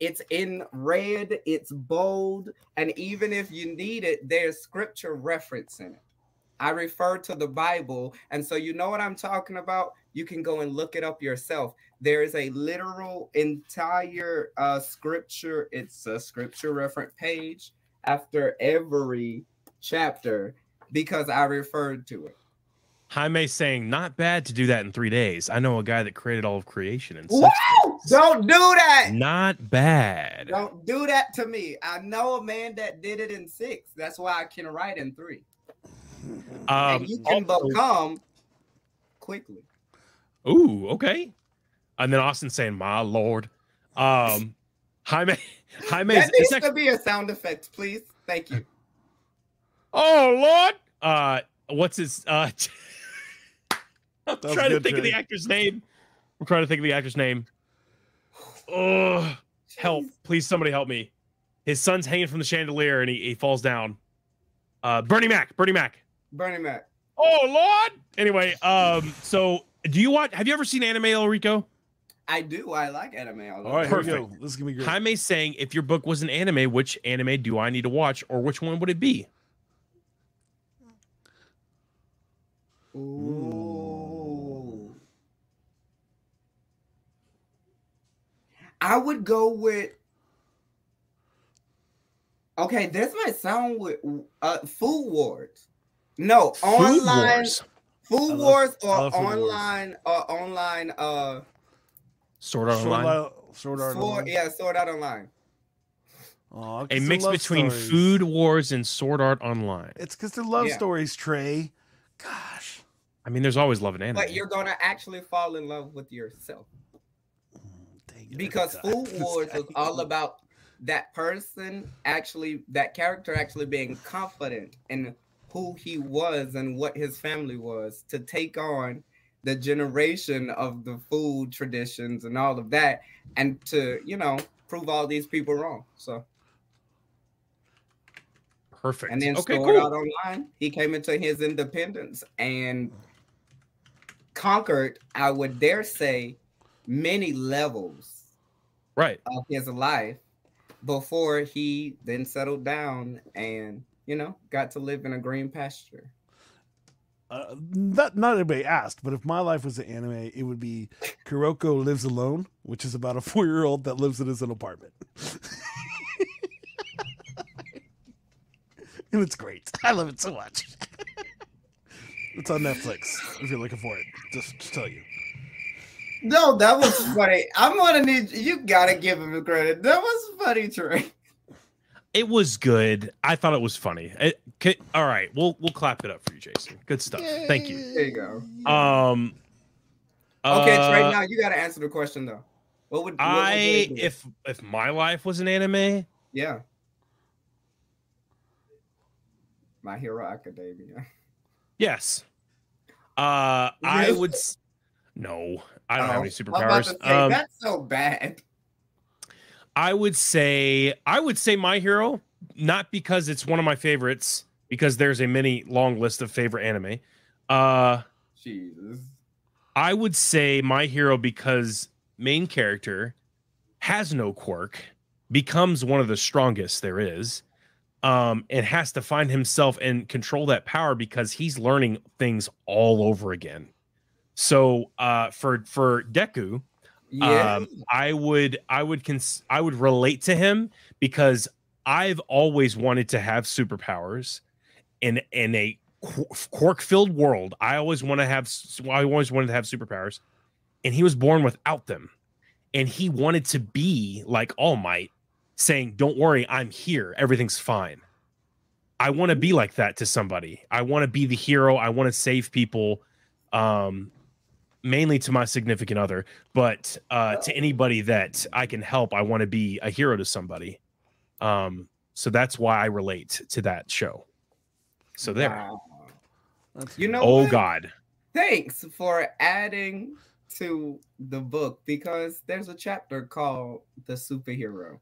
it's in red, it's bold, and even if you need it, there's scripture reference in it. I refer to the Bible, and so you know what I'm talking about. You can go and look it up yourself. There is a literal entire uh, scripture. It's a scripture reference page after every chapter because I referred to it. Jaime saying, not bad to do that in three days. I know a guy that created all of creation in six Woo! Don't do that. Not bad. Don't do that to me. I know a man that did it in six. That's why I can write in three. Um, and you can also- become quickly. Ooh, okay. And then Austin saying, "My lord." Um, Jaime, Jaime, That is needs actually, to be a sound effect, please. Thank you. oh lord. Uh, what's his? Uh, I'm was trying to good, think of the actor's name. I'm trying to think of the actor's name. Oh, help! Please, somebody help me. His son's hanging from the chandelier and he, he falls down. Uh, Bernie Mac. Bernie Mac. Bernie Mac. Oh lord. Anyway, um, so do you watch? Have you ever seen anime, El Rico? I do. I like anime. a lot. All right, here we Perfect. go. This is gonna be great. Jaime saying, if your book was an anime, which anime do I need to watch, or which one would it be? Ooh. I would go with. Okay, this might sound with uh Food Wars. No, Food online Wars. Food I love- Wars or love Food Wars. online or online uh Sword Art Online. Art, Sword Art Sword, Online. yeah, Sword Art Online. Aw, 'cause A mix between stories. Food Wars and Sword Art Online. It's because they're love Yeah. stories, Trey. Gosh. I mean, there's always love in anime. But you're gonna actually fall in love with yourself. Dang it, because. Food Wars was all about that person actually, that character actually being confident in who he was and what his family was to take on the generation of the food traditions and all of that, and to you know prove all these people wrong. So Perfect. and then okay, it out online. He came into his independence and conquered, I would dare say, many levels Right. of his life before he then settled down and you know got to live in a green pasture. Uh, not not everybody asked, but if my life was an anime, it would be Kotaro Lives Alone, which is about a four year old that lives in his own apartment. and it's great. I love it so much. it's on Netflix if you're looking for it. Just to tell you. No, that was funny. I'm gonna need you. Gotta give him the credit. That was funny, Trey. It was good. I thought it was funny. It, ca- all right, we'll we'll clap it up for you, Jason. Good stuff. Thank you. There you go. Um. Okay, Trey. uh, Now you gotta answer the question though. What would what I you do? if if my life was an anime, yeah. My Hero Academia. yes. Uh, I would. No, I don't have any Oh, I'm about superpowers. to say, Um, that's so bad. I would say I would say my hero, not because it's one of my favorites, because there's a many long list of favorite anime. Uh, Jesus. I would say my hero because main character has no quirk, becomes one of the strongest there is, um, and has to find himself and control that power because he's learning things all over again. So uh, for for Deku, Yeah. um, I would I would cons- I would relate to him because I've always wanted to have superpowers in in a quirk filled world. I always want to have I always wanted to have superpowers, and he was born without them, and he wanted to be like All Might, saying, "Don't worry, I'm here. Everything's fine." I want to be like that to somebody. I want to be the hero. I want to save people. Um, mainly to my significant other, but uh, to anybody that I can help, I want to be a hero to somebody. Um, so that's why I relate to that show. So there. Wow. That's You know Oh what? God. Thanks for adding to the book because there's a chapter called The Superhero.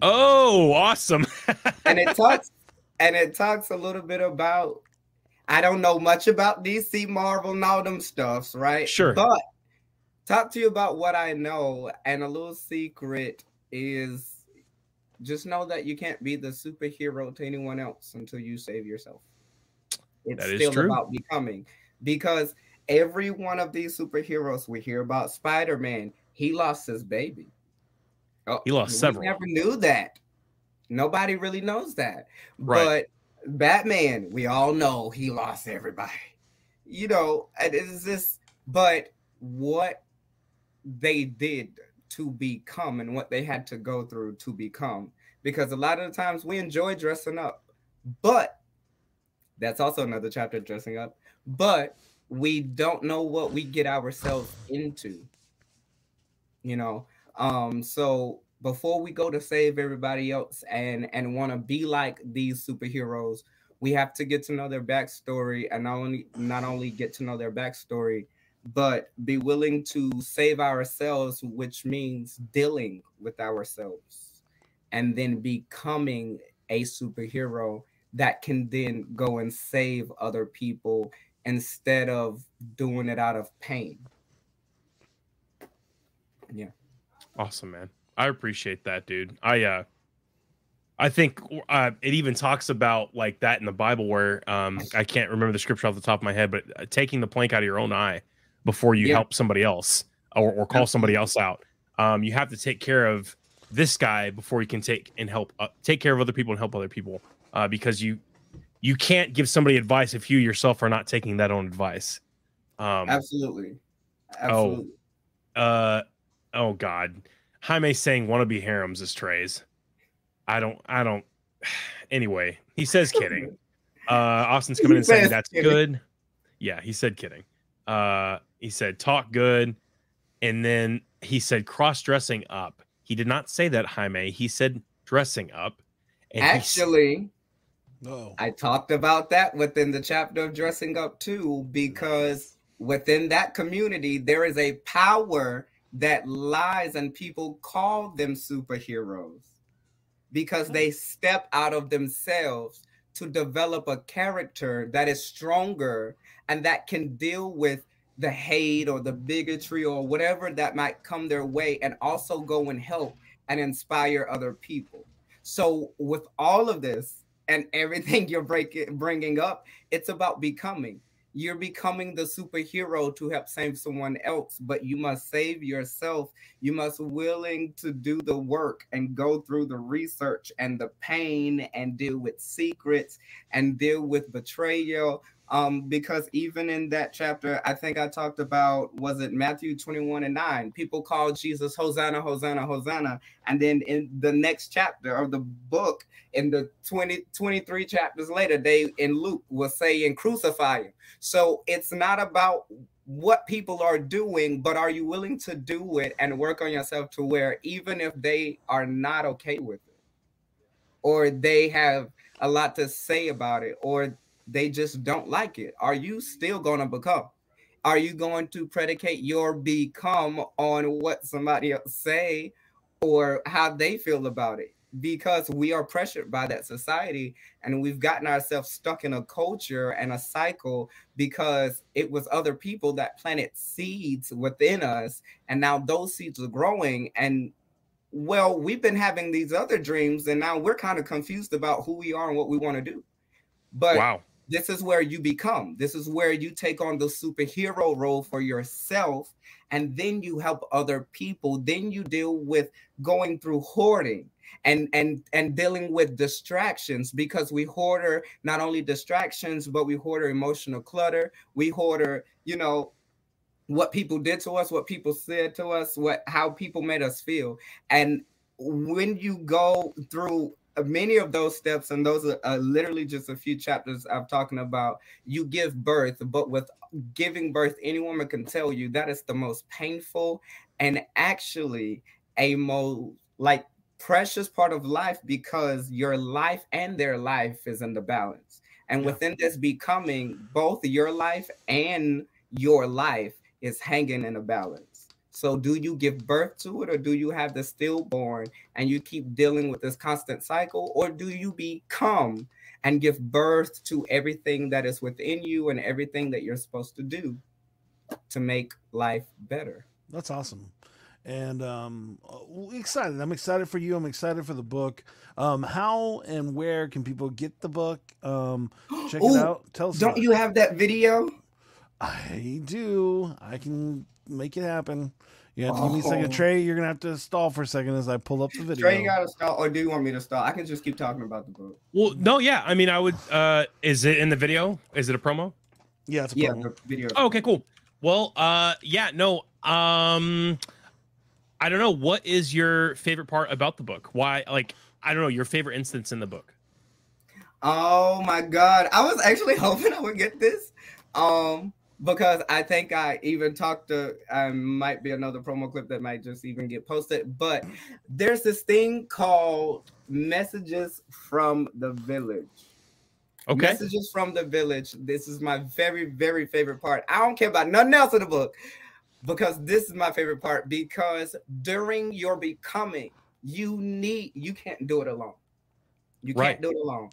Oh, awesome. And it talks and it talks a little bit about I don't know much about DC Marvel and all them stuffs, right? Sure. But talk to you about what I know, and a little secret is just know that you can't be the superhero to anyone else until you save yourself. It's That is still true. about becoming because every one of these superheroes we hear about Spider-Man, he lost his baby. Oh, He lost oh, we several. Never knew that. Nobody really knows that. Right. But Batman, we all know he lost everybody. You know, it's this, but what they did to become and what they had to go through to become. Because a lot of the times we enjoy dressing up, but that's also another chapter dressing up. But we don't know what we get ourselves into. You know, um, so before we go to save everybody else and and want to be like these superheroes, we have to get to know their backstory and not only not only get to know their backstory, but be willing to save ourselves, which means dealing with ourselves and then becoming a superhero that can then go and save other people instead of doing it out of pain. Yeah. Awesome, man. I appreciate that, dude. I uh I think uh it even talks about like that in the Bible where um I can't remember the scripture off the top of my head, but uh, taking the plank out of your own eye before you Yeah. help somebody else or, or call somebody else out. Um you have to take care of this guy before you can take and help uh, take care of other people and help other people uh because you you can't give somebody advice if you yourself are not taking that own advice. Um Absolutely. Absolutely. uh oh god jaime saying wannabe harems is trays. I don't i don't anyway he says kidding. Uh austin's coming He in saying that's kidding. good. Yeah he said kidding. Uh he said talk good. And then he said cross-dressing up. He did not say that jaime. He said dressing up. And Actually, Oh. I talked about that within the chapter of dressing up too, because within that community, there is a power that lies, and people call them superheroes because mm-hmm. they step out of themselves to develop a character that is stronger and that can deal with the hate or the bigotry or whatever that might come their way and also go and help and inspire other people. So, with all of this and everything you're breaking, bringing up, it's about becoming. You're becoming the superhero to help save someone else, but you must save yourself. You must willing to do the work and go through the research and the pain and deal with secrets and deal with betrayal um, because even in that chapter, I think I talked about was it Matthew 21 and 9? People called Jesus Hosanna, Hosanna, Hosanna. And then in the next chapter of the book, in the 20, 23 chapters later, they in Luke was saying crucify him. So it's not about what people are doing, but are you willing to do it and work on yourself to where even if they are not okay with it, or they have a lot to say about it, or they just don't like it. Are you still going to become? Are you going to predicate your become on what somebody else say or how they feel about it? Because we are pressured by that society and we've gotten ourselves stuck in a culture and a cycle because it was other people that planted seeds within us. And now those seeds are growing and well, we've been having these other dreams, and now we're kind of confused about who we are and what we want to do. But wow this is where you become. This is where you take on the superhero role for yourself, and then you help other people. Then you deal with going through hoarding and and and dealing with distractions because we hoarder not only distractions but we hoarder emotional clutter we hoarder you know what people did to us what people said to us what how people made us feel and when you go through many of those steps, and those are uh, literally just a few chapters I'm talking about. You give birth, but with giving birth, any woman can tell you that is the most painful and actually a most like precious part of life because your life and their life is in the balance. And within this becoming, both your life and your life is hanging in a balance. So, do you give birth to it, or do you have the stillborn and you keep dealing with this constant cycle, or do you become and give birth to everything that is within you and everything that you're supposed to do to make life better? That's awesome. And um, excited. I'm excited for you. I'm excited for the book. Um, how and where can people get the book? Um, check Ooh, it out. Tell us. Don't you have that video? I do. I can make it happen. You have to oh. give me a second. Oh. Trey, you're gonna have to stall for a second as I pull up the video. Trey, you gotta stall, or do you want me to stall? I can just keep talking about the book. Well, no, yeah. I mean, I would. uh Is it in the video? Is it a promo? Yeah, it's a yeah, promo. video. Oh, okay, cool. Well, uh, yeah, no. Um, I don't know. What is your favorite part about the book? Why, like, I don't know, your favorite instance in the book? Oh my god, I was actually hoping I would get this. Um, because I think I even talked to I might be another promo clip that might just even get posted. But there's this thing called messages from the village. Okay. Messages from the village. This is my very, very favorite part. I don't care about nothing else in the book because this is my favorite part. Because during your becoming, you need you can't do it alone. You can't right. do it alone.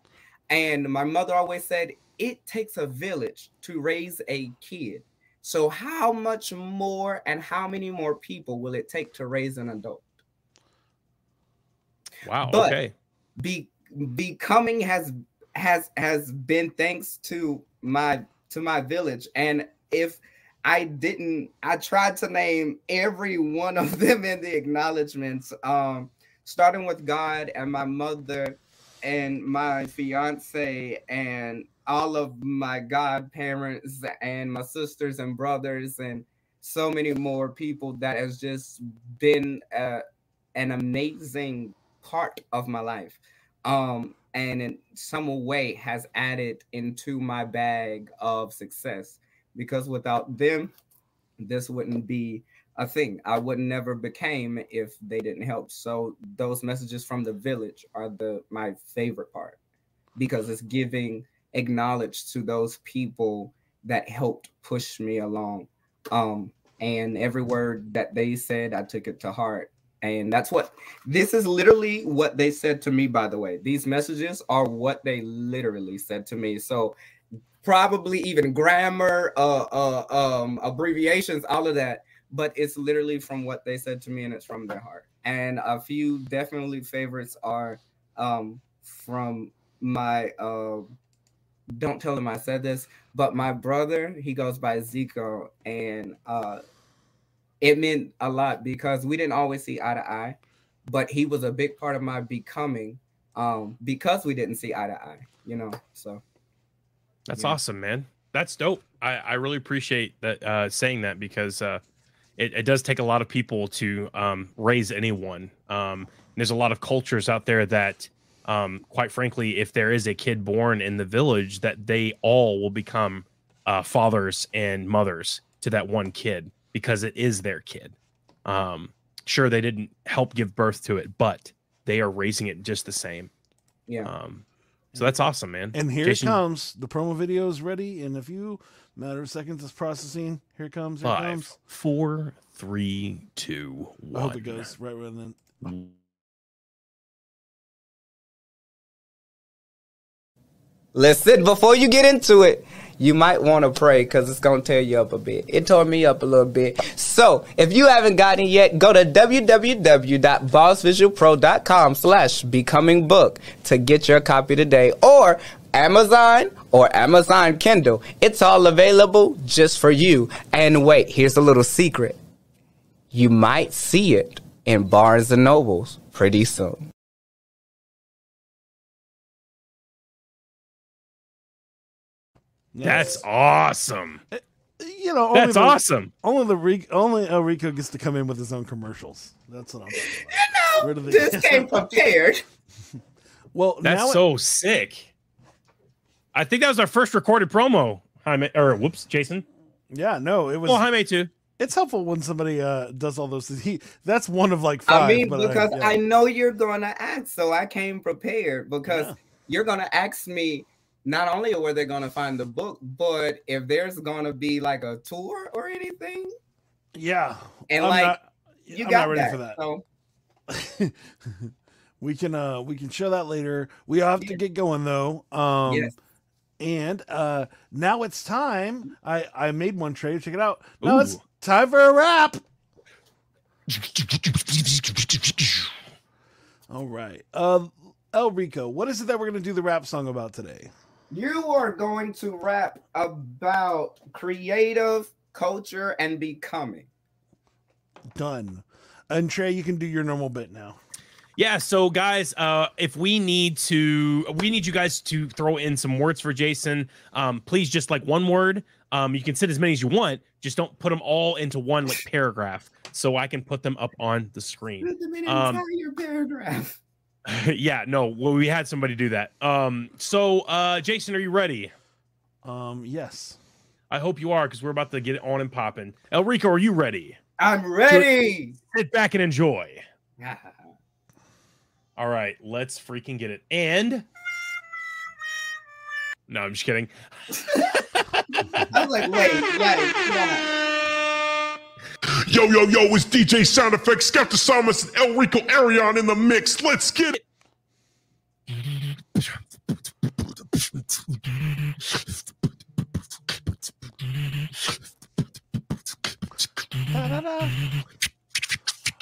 And my mother always said, it takes a village to raise a kid. So, how much more and how many more people will it take to raise an adult? Wow. But okay. Be, becoming has has has been thanks to my to my village, and if I didn't, I tried to name every one of them in the acknowledgments, um, starting with God and my mother and my fiance and all of my godparents and my sisters and brothers and so many more people that has just been uh, an amazing part of my life. Um, and in some way has added into my bag of success because without them this wouldn't be a thing. I would never became if they didn't help. So those messages from the village are the my favorite part because it's giving acknowledge to those people that helped push me along. Um, and every word that they said, I took it to heart. And that's what this is literally what they said to me, by the way. These messages are what they literally said to me. So probably even grammar, uh, uh, um, abbreviations, all of that. But it's literally from what they said to me, and it's from their heart. And a few definitely favorites are um, from my. Uh, don't tell them I said this, but my brother, he goes by Zico, and uh, it meant a lot because we didn't always see eye to eye, but he was a big part of my becoming um, because we didn't see eye to eye, you know. So That's Yeah. awesome, man. That's dope. I, I really appreciate that uh, saying that because uh, it, it does take a lot of people to um, raise anyone. Um, there's a lot of cultures out there that, um, quite frankly, if there is a kid born in the village, that they all will become uh, fathers and mothers to that one kid because it is their kid. Um, sure, they didn't help give birth to it, but they are raising it just the same. yeah, Um, so that's awesome, man. And here Jason- it comes. The promo video is ready in a few matter of seconds. It's processing. Here it comes. Here Five, comes. four, three, two, I hope it goes right right then. Listen, before you get into it, you might want to pray because it's going to tear you up a bit. It tore me up a little bit. So, if you haven't gotten it yet, go to www.bossvisualpro.com slash becoming book to get your copy today. Or Amazon or Amazon Kindle. It's all available just for you. And wait, here's a little secret. You might see it in Barnes & Nobles pretty soon. That's Yes. awesome. you know only That's the, awesome. Only the Rico, only El Rico gets to come in with his own commercials. That's what I'm talking about. Where do they- This came prepared. Well, That's now it- so sick. I think that was our first recorded promo. Jaime, or whoops, Jason. yeah, no, it was. Well, Jaime too. it's helpful when somebody uh does all those things. He that's one of like five. I mean, but because yeah. I know you're gonna ask, so I came prepared because Yeah. you're gonna ask me not only where they're gonna find the book, but if there's gonna be like a tour or anything. yeah, And I'm like not- you I'm got not ready that. for that. So we can uh we can show that later. We have to get going though. Um yes. and uh now it's time. I I made one trade. Check it out. Now it's time for a wrap. All right. Uh El Rico, what is it that we're gonna do the rap song about today? You are going to rap about creative culture and becoming. Done. And Trey, you can do your normal bit now. Yeah, so guys, uh, if we need to, we need you guys to throw in some words for Jason. Um, please, just like one word. Um, you can send as many as you want. Just don't put them all into one like paragraph, so I can put them up on the screen. Put them in an Um, entire paragraph. yeah, no, well, we had somebody do that. Um, so uh, Jason, are you ready? Um, yes. I hope you are, because we're about to get it on and popping. Elrico, are you ready? I'm ready. Sit back and enjoy. All right, let's freaking get it. And no, I'm just kidding. I was like, wait, wait, wait. Yo, yo, yo, it's DJ Sound Effects, the Psalmist, and El Rico Arion in the mix. Let's get it.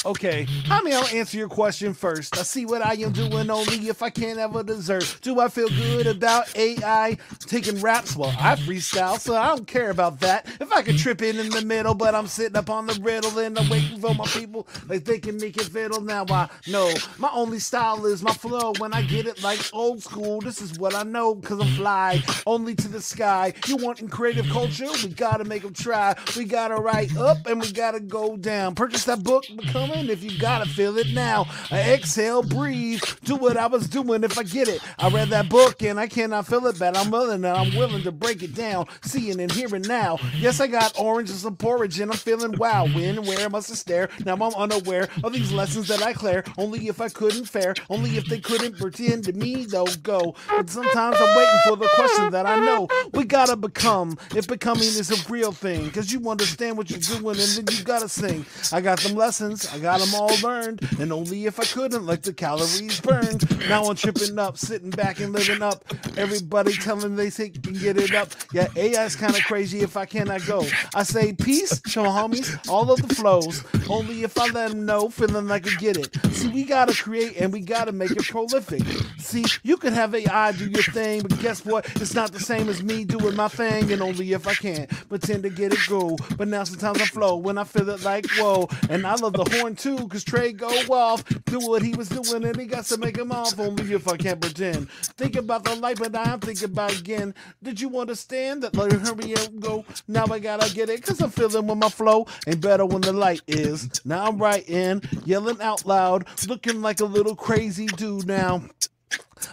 Okay, I mean, I'll answer your question first. I see what I am doing only if I can't ever deserve. Do I feel good about AI taking raps? Well, I freestyle, so I don't care about that. If I could trip in in the middle, but I'm sitting up on the riddle and I'm waiting for my people like they can make it fiddle. Now I know my only style is my flow. When I get it like old school, this is what I know because I'm fly only to the sky. You want in creative culture? We gotta make them try. We gotta write up and we gotta go down. Purchase that book, becoming feeling if you gotta feel it now. I exhale, breathe, do what I was doing if I get it. I read that book and I cannot feel it, but I'm willing and I'm willing to break it down, seeing and hearing now. Yes, I got orange and some porridge and I'm feeling wow. When where must I stare? Now I'm unaware of these lessons that I clear. Only if I couldn't fare, only if they couldn't pretend to me, though, go. But sometimes I'm waiting for the question that I know. We gotta become if becoming is a real thing. Cause you understand what you're doing and then you gotta sing. I got them lessons, I got them all learned. And only if I couldn't let the calories burn. Now I'm tripping up, sitting back and living up. Everybody telling they think can get it up. Yeah, AI's kind of crazy if I cannot go. I say peace to my homies, all of the flows. Only if I let them know, feeling like I get it. See, we gotta create and we gotta make it prolific. See, you can have AI do your thing, but guess what? It's not the same as me doing my thing, and only if I can pretend to get it go. But now sometimes I flow when I feel it like whoa. And I love the horn too, cause Trey go off, do what he was doing, and he got to make him off. Only if I can't pretend. Think about the light, but I'm thinking about again. Did you understand that? Let hurry up, go. Now I gotta get it, cause I'm feeling with my flow ain't better when the light is. Now I'm right in, yelling out loud, looking like a little crazy dude now.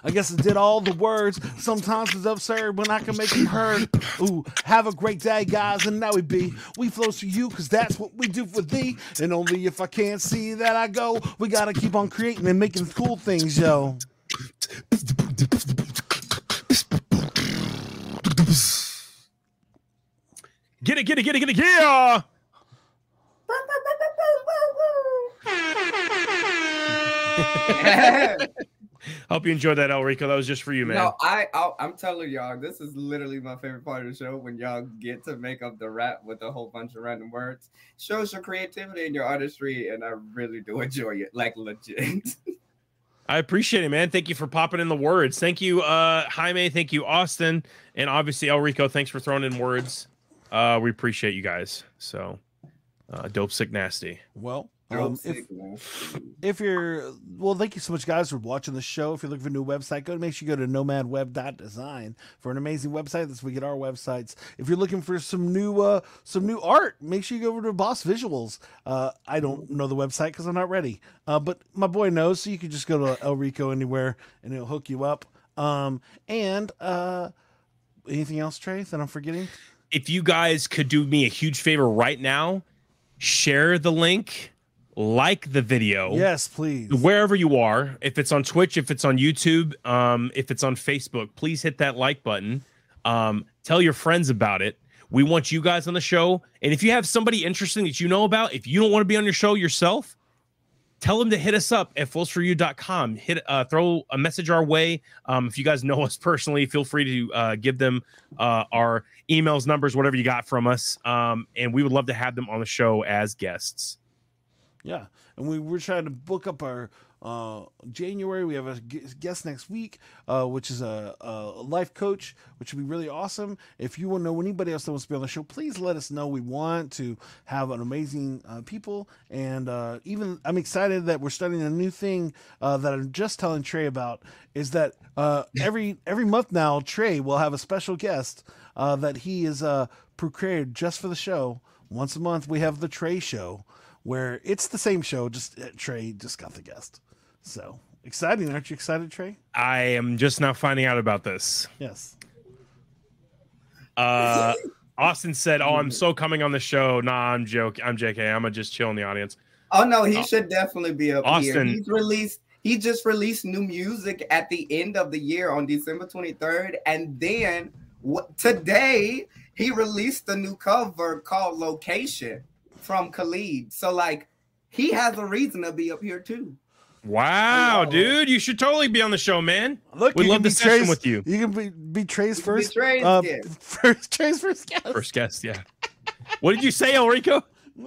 I guess I did all the words. Sometimes it's absurd when I can make them heard. Ooh, have a great day, guys, and now we be. We flow to you, cause that's what we do for thee. And only if I can't see that I go, we gotta keep on creating and making cool things, yo. Get it, get it, get it, get it, yeah. Hope you enjoyed that, Elrico. That was just for you, man. No, I, I I'm telling y'all, this is literally my favorite part of the show when y'all get to make up the rap with a whole bunch of random words. Shows your creativity and your artistry, and I really do enjoy it, like legit. I appreciate it, man. Thank you for popping in the words. Thank you, uh, Jaime. Thank you, Austin, and obviously Elrico. Thanks for throwing in words. Uh, we appreciate you guys. So, uh, dope, sick, nasty. Well, Dope um, if, if you're well thank you so much guys for watching the show. If you're looking for a new website go make sure you go to nomadweb.design for an amazing website. That's where we get our websites. If you're looking for some new uh some new art make sure you go over to boss visuals. Uh i don't know the website because i'm not ready. Uh but my boy knows so you can just go to el rico anywhere and it'll hook you up. Um and uh anything else trey that i'm forgetting? If you guys could do me a huge favor right now, share the link, like the video. yes please. Wherever you are if it's on twitch if it's on youtube um, if it's on facebook please hit that like button. Um, tell your friends about it. We want you guys on the show. And if you have somebody interesting that you know about if you don't want to be on your show yourself tell them to hit us up at fullsforyou.com hit uh, throw a message our way. Um, if you guys know us personally feel free to uh, give them uh, our emails numbers whatever you got from us. Um, and we would love to have them on the show as guests Yeah, and we we're trying to book up our uh, January. We have a guest next week, uh, which is a, a life coach, which would be really awesome. If you want to know anybody else that wants to be on the show, please let us know. We want to have an amazing uh, people, and uh, even I'm excited that we're starting a new thing uh, that I'm just telling Trey about. Is that uh, every every month now, Trey will have a special guest uh, that he is uh, prepared just for the show. Once a month, we have the Trey Show where it's the same show, just uh, Trey just got the guest. So exciting, aren't you excited, Trey? i am just now finding out about this Yes. Uh, Austin said, "Oh, I'm so coming on the show." Nah, I'm joking. I'm JK. I'm gonna just chill in the audience. Oh no, he Uh, should definitely be up here. Austin. He's released. He just released new music at the end of the year on December 23rd, and then wh- today he released a new cover called "Location" from Khalid. So like, he has a reason to be up here too. Wow, Hello. dude, you should totally be on the show, man. Look, We'd love can the session Trey's- with you. You can be, be Trey's You can be first. Trey's uh, guest. first Trey's first guest. First guest, yeah. What did you say, Elrico?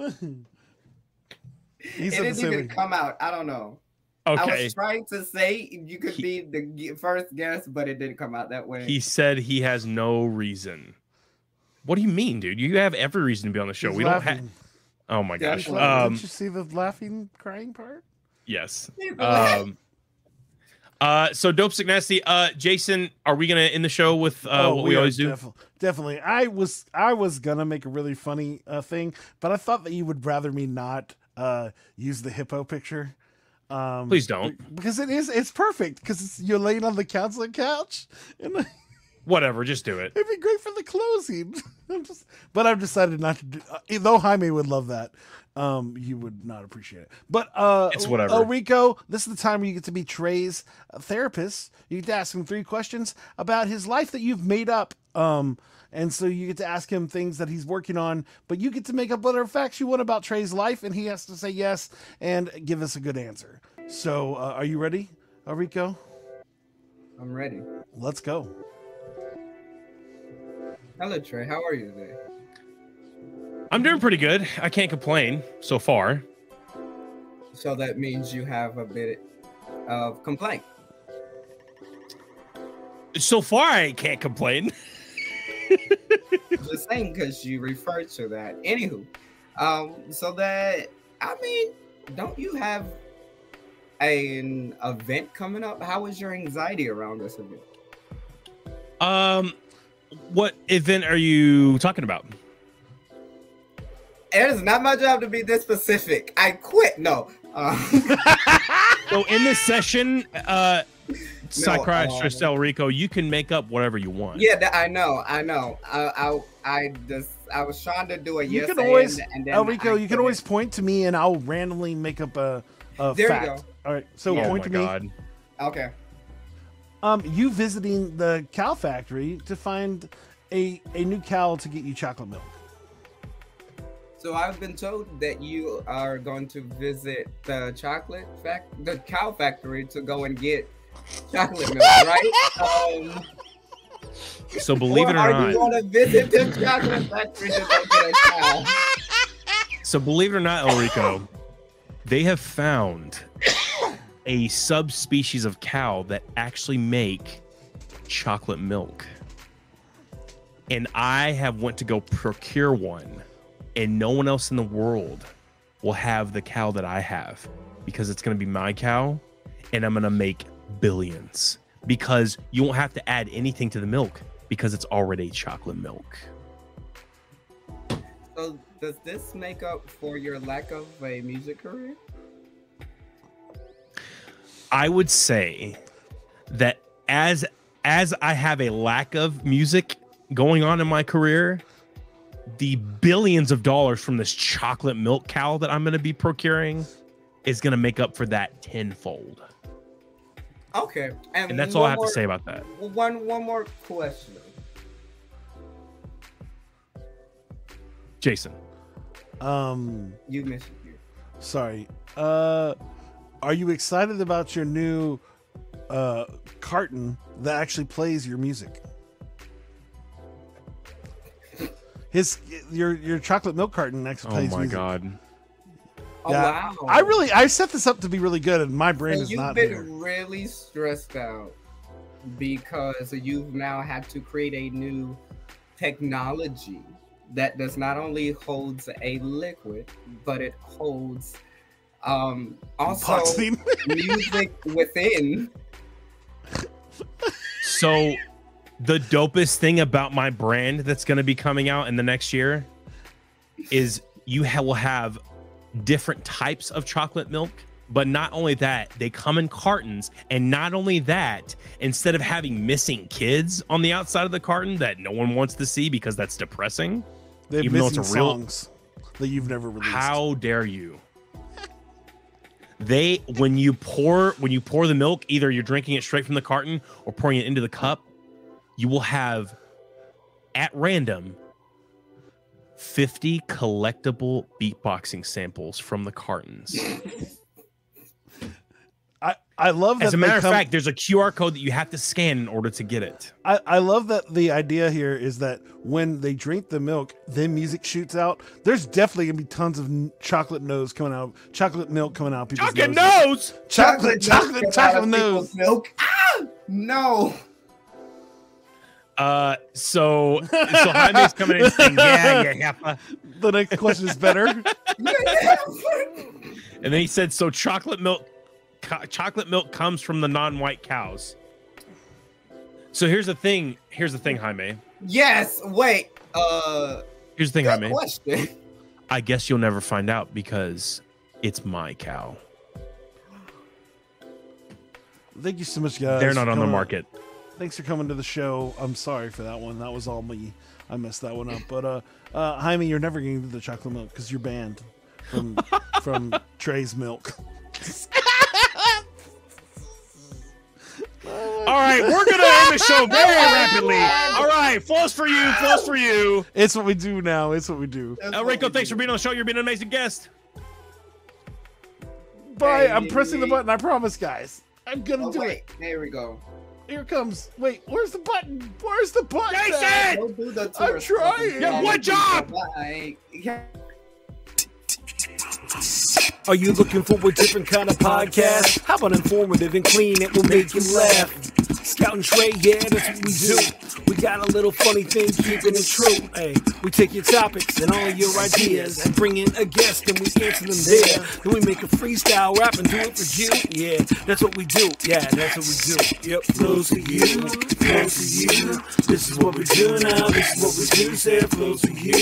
he It didn't even come out. I don't know. Okay. I was trying to say you could be the first guest, but it didn't come out that way. he said he has no reason. What do you mean, dude? You have every reason to be on the show. He's we don't have. Laughing. Oh my gosh. Definitely. Um, Didn't you see the laughing, crying part? yes. Um. Uh. So, dope, sick, nasty. Uh, Jason, are we gonna end the show with uh what we, are always do? defi- definitely. I was I was gonna make a really funny uh, thing, but I thought that you would rather me not uh, use the hippo picture. Um, Please don't. because it is it's perfect because you're laying on the counseling couch and Whatever, just do it. it'd be great for the closing. I'm just, but I've decided not to do. Uh, though Jaime would love that, um, you would not appreciate it. But uh, It's whatever. Uh, Rico, this is the time where you get to be Trey's uh, therapist. You get to ask him three questions about his life that you've made up. Um, and so you get to ask him things that he's working on, but you get to make up whatever facts you want about Trey's life, and he has to say yes and give us a good answer. So, uh, are you ready, uh, Rico? I'm ready. Let's go. Hello, Trey. How are you today? I'm doing pretty good. I can't complain so far. So that means you have a bit of complaint. So far, I can't complain. Just saying because you referred to that. Anywho, um, so that I mean, don't you have an event coming up? How is your anxiety around this event? Um, what event are you talking about? It is not my job to be this specific. I quit. No. Um, So in this session, uh, psychiatrist um, El Rico, you can make up whatever you want. yeah, that, I know. I know. I, I, I just, I was trying to do a You yes. can always, and, and then El Rico, you can always point to me and I'll randomly make up a, a There you fact. go. All right, so oh point my to me. Okay. Um, you visiting the cow factory to find a a new cow to get you chocolate milk. So I've been told that you are going to visit the chocolate fact, the cow factory to go and get chocolate milk, right? Um, So believe or it or are not, you going to visit the chocolate factory to go get a cow? so believe it or not, El Rico, they have found a subspecies of cow that actually make chocolate milk. And I have went to go procure one, and no one else in the world will have the cow that I have because it's going to be my cow, and I'm going to make billions because you won't have to add anything to the milk because it's already chocolate milk. So does this make up for your lack of a music career? I would say that as as I have a lack of music going on in my career, the billions of dollars from this chocolate milk cow that I'm going to be procuring is going to make up for that tenfold. Okay, And that's all I have more- to say about that. One one more question. Jason, Um, You missed you. sorry. Uh, are you excited about your new uh carton that actually plays your music? His your your chocolate milk carton actually oh plays my music. god. Oh wow! I really I set this up to be really good, and my brain So is you've not been here. really stressed out because you've now had to create a new technology that does not only holds a liquid, but it holds um also music within. So the dopest thing about my brand that's going to be coming out in the next year is you ha- will have different types of chocolate milk but not only that they come in cartons and not only that instead of having missing kids on the outside of the carton that no one wants to see because that's depressing They have even though it's missing a real- songs that you've never released. how dare you they when you pour when you pour the milk either you're drinking it straight from the carton or pouring it into the cup you will have at random 50 collectible beatboxing samples from the cartons I, I love that. as a they matter of come- fact there's a qr code that you have to scan in order to get it I, I love that the idea here is that when they drink the milk, then music shoots out. There's definitely gonna be tons of chocolate nose coming out, chocolate milk coming out. of People's Chocolate noses. nose chocolate, chocolate, milk chocolate, out of nose. Milk. Ah, no. uh so so Jaime's coming in saying yeah yeah yeah The next question is better. And then he said, "So chocolate milk, co- chocolate milk comes from the non-white cows." So here's the thing. Here's the thing, Jaime. yes. Wait. Uh. Here's the thing, Good Jaime. question. I guess you'll never find out because It's my cow. Thank you so much, guys. They're not on the market. Thanks for coming to the show. I'm sorry for that one. That was all me. I messed that one up. But uh, uh, Jaime, you're never getting the chocolate milk because you're banned from from Trey's milk. All right, we're gonna end the show very rapidly. All right, flows for you, flows for you. It's what we do now. It's what we do. That's El Rico, thanks do. for being on the show. You're being an amazing guest. Bye. I'm pressing the button. I promise, guys. I'm gonna Oh, do wait, it. there we go. Here it comes. Wait, where's the button? Where's the button? Jason! at? Don't do the I'm trying. stuff. Yeah, good job! Bye. Yeah. Are you looking for a different kind of podcast? How about informative and clean? It will make you laugh. Scout and Trey, yeah, that's what we do. We got a little funny thing, keeping it true. Hey, we take your topics and all your ideas and bring in a guest and we answer them there. Then we make a freestyle rap and do it for you. Yeah, that's what we do. Yeah, that's what we do. Yep, flows for you, flows for you. This is what we do now. This is what we do. Say flows for you.